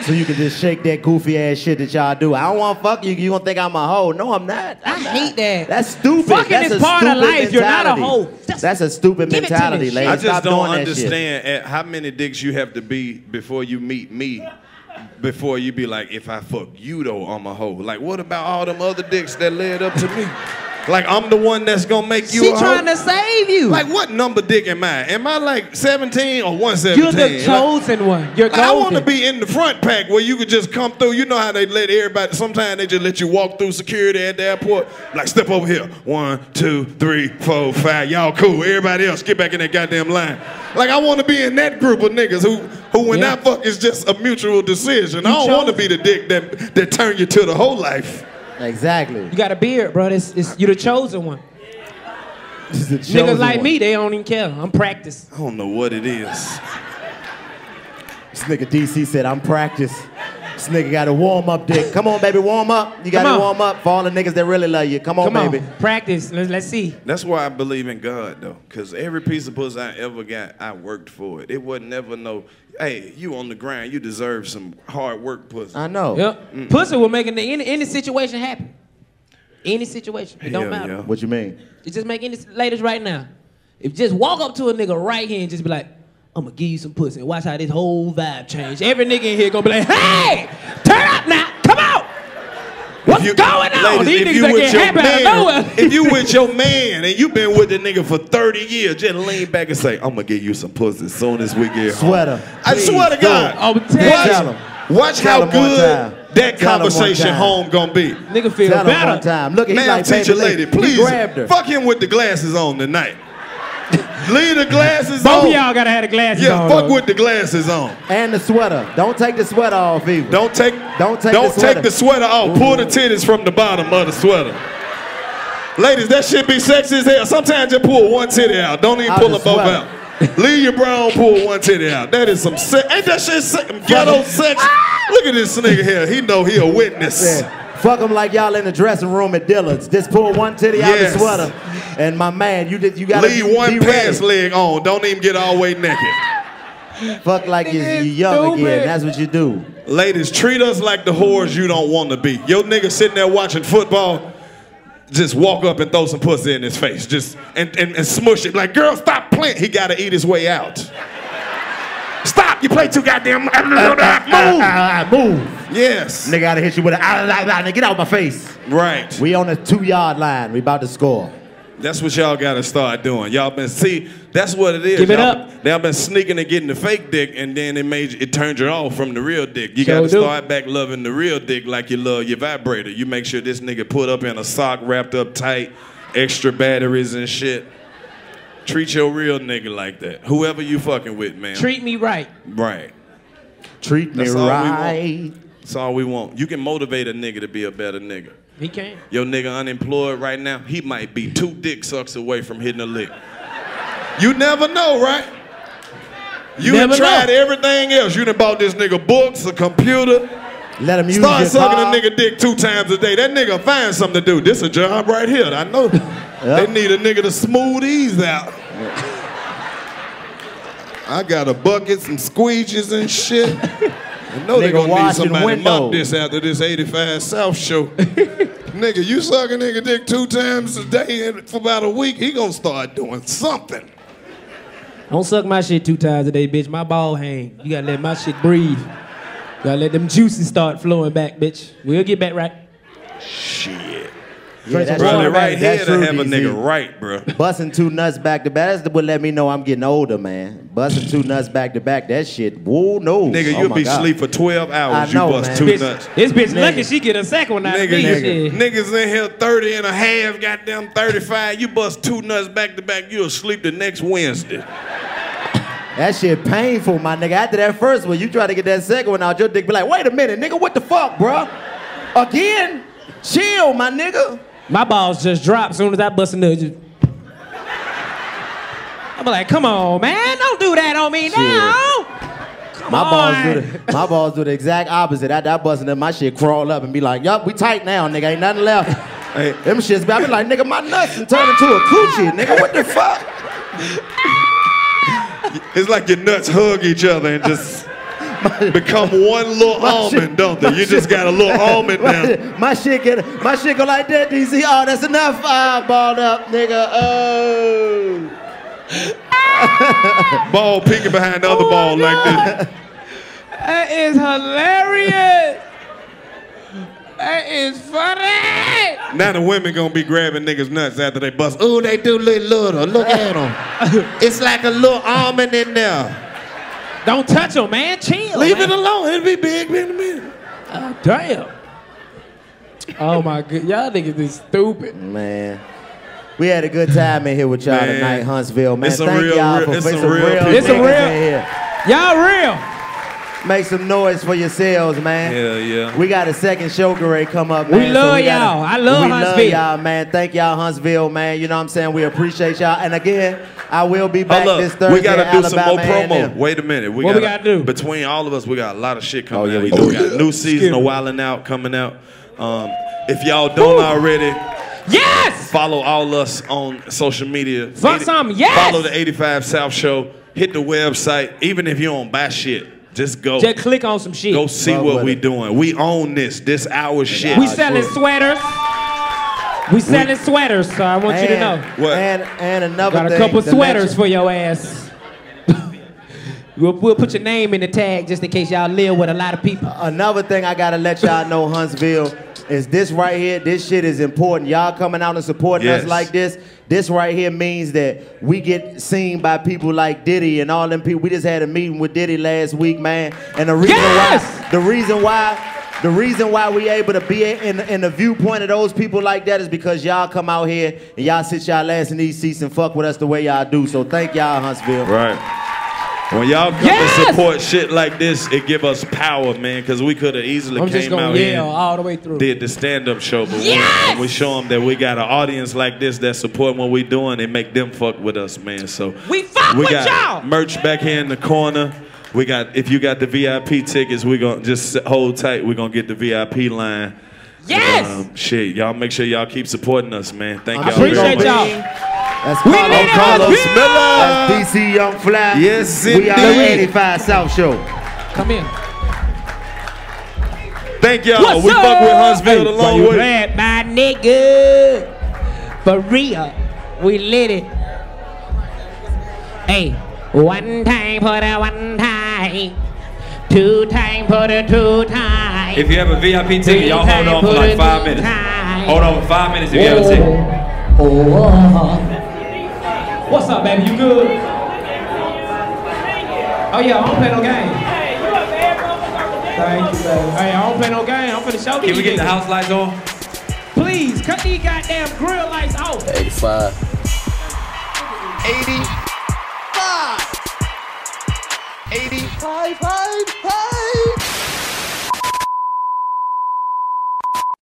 so you can just shake that goofy ass shit that y'all do. I don't want to fuck you. You gonna think I'm a hoe? No, I'm not. I hate that. That's stupid. Fucking That's is a part of stupid life. You're not a hoe. Just That's a stupid give it to me. mentality, ladies. I just Stop don't doing understand at how many dicks you have to be before you meet me. Before you be like, if I fuck you though, I'm a hoe. Like, what about all them other dicks that led up to me? Like, I'm the one that's gonna make you She trying to save you. Like, what number dick am I? Am I like 17 or 117? You're the Like, chosen one. You're Like, I want to be in the front pack where you could just come through. You know how they let everybody, sometimes they just let you walk through security at the airport. Like, step over here. One, two, three, four, five. Y'all cool. Everybody else, get back in that goddamn line. Like, I want to be in that group of niggas who, who when Yeah. that fuck is just a mutual decision. I don't want to be the dick that, that turn you to the whole life. Exactly. You got a beard, bro. It's, it's, you're the chosen one. This is the Niggas like one. me, they don't even care. I'm practiced. I don't know what it is. This nigga DC said, I'm practiced. This nigga got a warm up dick. Come on, baby, warm up. You got to warm up for all the niggas that really love you. Come on, Come baby. on, practice. Let's, let's see. That's why I believe in God though, cause every piece of pussy I ever got, I worked for it. It wasn't never no, hey, you on the grind, you deserve some hard work pussy. I know. Yep. Pussy will make any, any situation happen. Any situation. It don't Hell matter. yeah. What you mean? You just make any ladies right now. If just walk up to a nigga right here and just be like, I'm gonna give you some pussy and watch how this whole vibe change. Every nigga in here gonna be like, hey, turn up now, come out. What's you- going on? Ladies, These if niggas you that with get your happy out of man, nowhere. if you with your man and you been with the nigga for 30 years, just lean back and say, I'm gonna give you some pussy as soon as we get home. Sweater. I Please swear to do God. it. Oh, watch tell him. watch Tell how him one good time. that Tell him one conversation home gonna be. Nigga feel Tell him better. one time. Look, at Ma'am, like teacher baby, lady, He please grabbed her. fuck him with the glasses on tonight. Leave the glasses Both on. of y'all gotta have the glasses Yeah, on. Yeah, fuck though. with the glasses on. And the sweater. Don't take the sweater off either. Don't take Don't take don't the sweater. take the sweater off. Pull the titties from the bottom of the sweater. Ladies, that shit be sexy as hell. Sometimes just pull one titty out. Don't even Out pull the them both out. Leave your brown, pull one titty out. That is some sex. Ain't that shit se- ghetto sex? Look at this nigga here. He know he a witness. Yeah. Fuck them like y'all in the dressing room at Dillard's. Just pull one titty out of the sweater. And my man, you did you gotta Leave be, one be pants ready. leg on. Don't even get all the way naked. Fuck like you, Nigga you young stupid. again. That's what you do. Ladies, treat us like the whores you don't want to be. Your nigga sitting there watching football, just walk up and throw some pussy in his face. Just and, and, and smush it. Like, girl, stop playing. He gotta eat his way out. Stop! You play too goddamn uh, uh, uh, move. Ah, move. Yes. Nigga gotta hit you with a nigga, get out of my face. Right. We on the two yard line. We about to score. That's what y'all gotta start doing. Y'all been see. That's what it is. Give it y'all, up. Y'all been sneaking and getting the fake dick, and then it made it turned you off from the real dick. You Sure gotta do. start back loving the real dick like you love your vibrator. You make sure this nigga put up in a sock wrapped up tight, extra batteries and shit. Treat your real nigga like that. Whoever you fucking with, man. Treat me right. right. Treat me That's all we right. want. That's all we want. You can motivate a nigga to be a better nigga. He can't. Your nigga unemployed right now, he might be two dick sucks away from hitting a lick. You never know, right? You Never tried know. everything else. You done bought this nigga books, a computer. Let him use Start sucking car. a nigga dick two times a day. That nigga find something to do. This a job right here. I know. They need a nigga to smooth these out. I got a bucket, some squeegees and shit. (laughs) I know they Nigga gonna need somebody to mop this after this 85 South show. (laughs) nigga, you suck a nigga dick two times a day and for about a week, he gonna start doing something. Don't suck my shit two times a day, bitch. My ball hang. You gotta let my shit breathe. You gotta let them juices start flowing back, bitch. We'll get back right. Shit. Yeah, that's Probably true. right That's here to true, have a DC. nigga right, bro. Busting two nuts back to back. That's what let me know I'm getting older, man. Busting two nuts back to back. That shit. Whoa, no. Nigga, Oh you'll my be God. asleep for 12 hours. I know, you bust man. two Bitch, nuts. this bitch Nigga. lucky she get a second one out of Nigga, me. nigga, shit. niggas in here 30 and a half, goddamn 35. You bust two nuts back to back, you'll sleep the next Wednesday. That shit painful, my nigga. After that first one, you try to get that second one out, your dick be like, wait a minute, nigga, what the fuck, bruh? Again? Chill, my nigga. My balls just drop as soon as I bust a nut. Just... I'm like, come on, man, don't do that on me now. Come My on. balls do the my balls do the exact opposite. After I busting up, my shit crawl up and be like, yup, we tight now, nigga. Ain't nothing left. Hey. Them shits, I be like, nigga, my nuts and turn into a coochie, nigga. What the fuck? It's like your nuts hug each other and just (laughs) become one little almond, shit- don't they? my You just got a little (laughs) almond my, now. my shit get my shit go like that, DC. Oh, that's enough. Ah, balled up, nigga. Oh. (laughs) Ball peeking behind the other ball like this. That is hilarious. That is funny. Now the women gonna be grabbing niggas' nuts after they bust. Ooh, they do look little. Look at them. it's like a little almond in there. Don't touch him, man. Chill. Leave man. it alone. It'll be big in a minute. Oh, damn. Oh my god, y'all niggas is stupid. Man. We had a good time in here with y'all Man. tonight, Huntsville. Man, It's some thank real- y'all for it's for some some real real. It's some niggas real- in here. Y'all real. Make some noise for yourselves, man. Hell yeah. We got a second show great come up, We man. love we gotta- y'all. I love we Huntsville. love y'all, man. Thank y'all, Huntsville, man. You know what I'm saying? We appreciate y'all. And again, I will be back Hold this Thursday. we gotta do some more promo. A&M. Wait a minute. We What gotta, gotta do? Between all of us, we got a lot of shit coming. Oh, yeah, out. we We, do. we got new season of Wildin' Out coming out. Um, if y'all don't already, yes, follow all us on social media. Fuck Eighty- some, yes! Follow the 85 South Show. Hit the website. Even if you don't buy shit, just go. Just click on some shit. Go see Fuck what we it. doing. We own this. This our shit. We selling sweaters. We selling sweaters, so I want you to know. What? and, and another Got a thing couple to sweaters mention- for your ass. (laughs) we'll, we'll put your name in the tag just in case y'all live with a lot of people. Another thing I gotta let y'all know, Huntsville, is this right here. This shit is important. Y'all coming out and supporting Yes. us like this. This right here means that we get seen by people like Diddy and all them people. We just had a meeting with Diddy last week, man. And the reason Yes! why, the reason why. The reason why we able to be in, in the viewpoint of those people like that is because y'all come out here and y'all sit y'all ass in these seats and fuck with us the way y'all do. So thank y'all, Huntsville. Right. When y'all come Yes! to support shit like this, it give us power, man. Because we could have easily I'm came out here all the way through. did the stand-up show, but Yes! when we show them that we got an audience like this that support what we doing, it make them fuck with us, man. So We fuck we with got y'all. merch back here in the corner. We got if you got the VIP tickets, we gonna just hold tight. We gonna get the VIP line. Yes! Um, shit, y'all make sure y'all keep supporting us, man. Thank y'all. Appreciate y'all. That's We Karlous, need Karlous Huntsville! Miller. That's DC Young Fly. Yes, we are the 85 South Show. Come in. Thank y'all. What's we up? fuck with Huntsville Hey, the where long you way. at, my nigga? For real, we lit it. Hey, one time for the one time, two time for the two time. If you have a VIP ticket, y'all hold on for like five minutes. Hold on for five minutes if you have a ticket. Oh, oh, oh. What's up, baby? You good? Oh yeah, I don't play no game. Thank you, baby. Hey, I don't play no game. I'm finna show Can we get the house lights on? Please, cut these goddamn grill lights off. 85. 85. 85.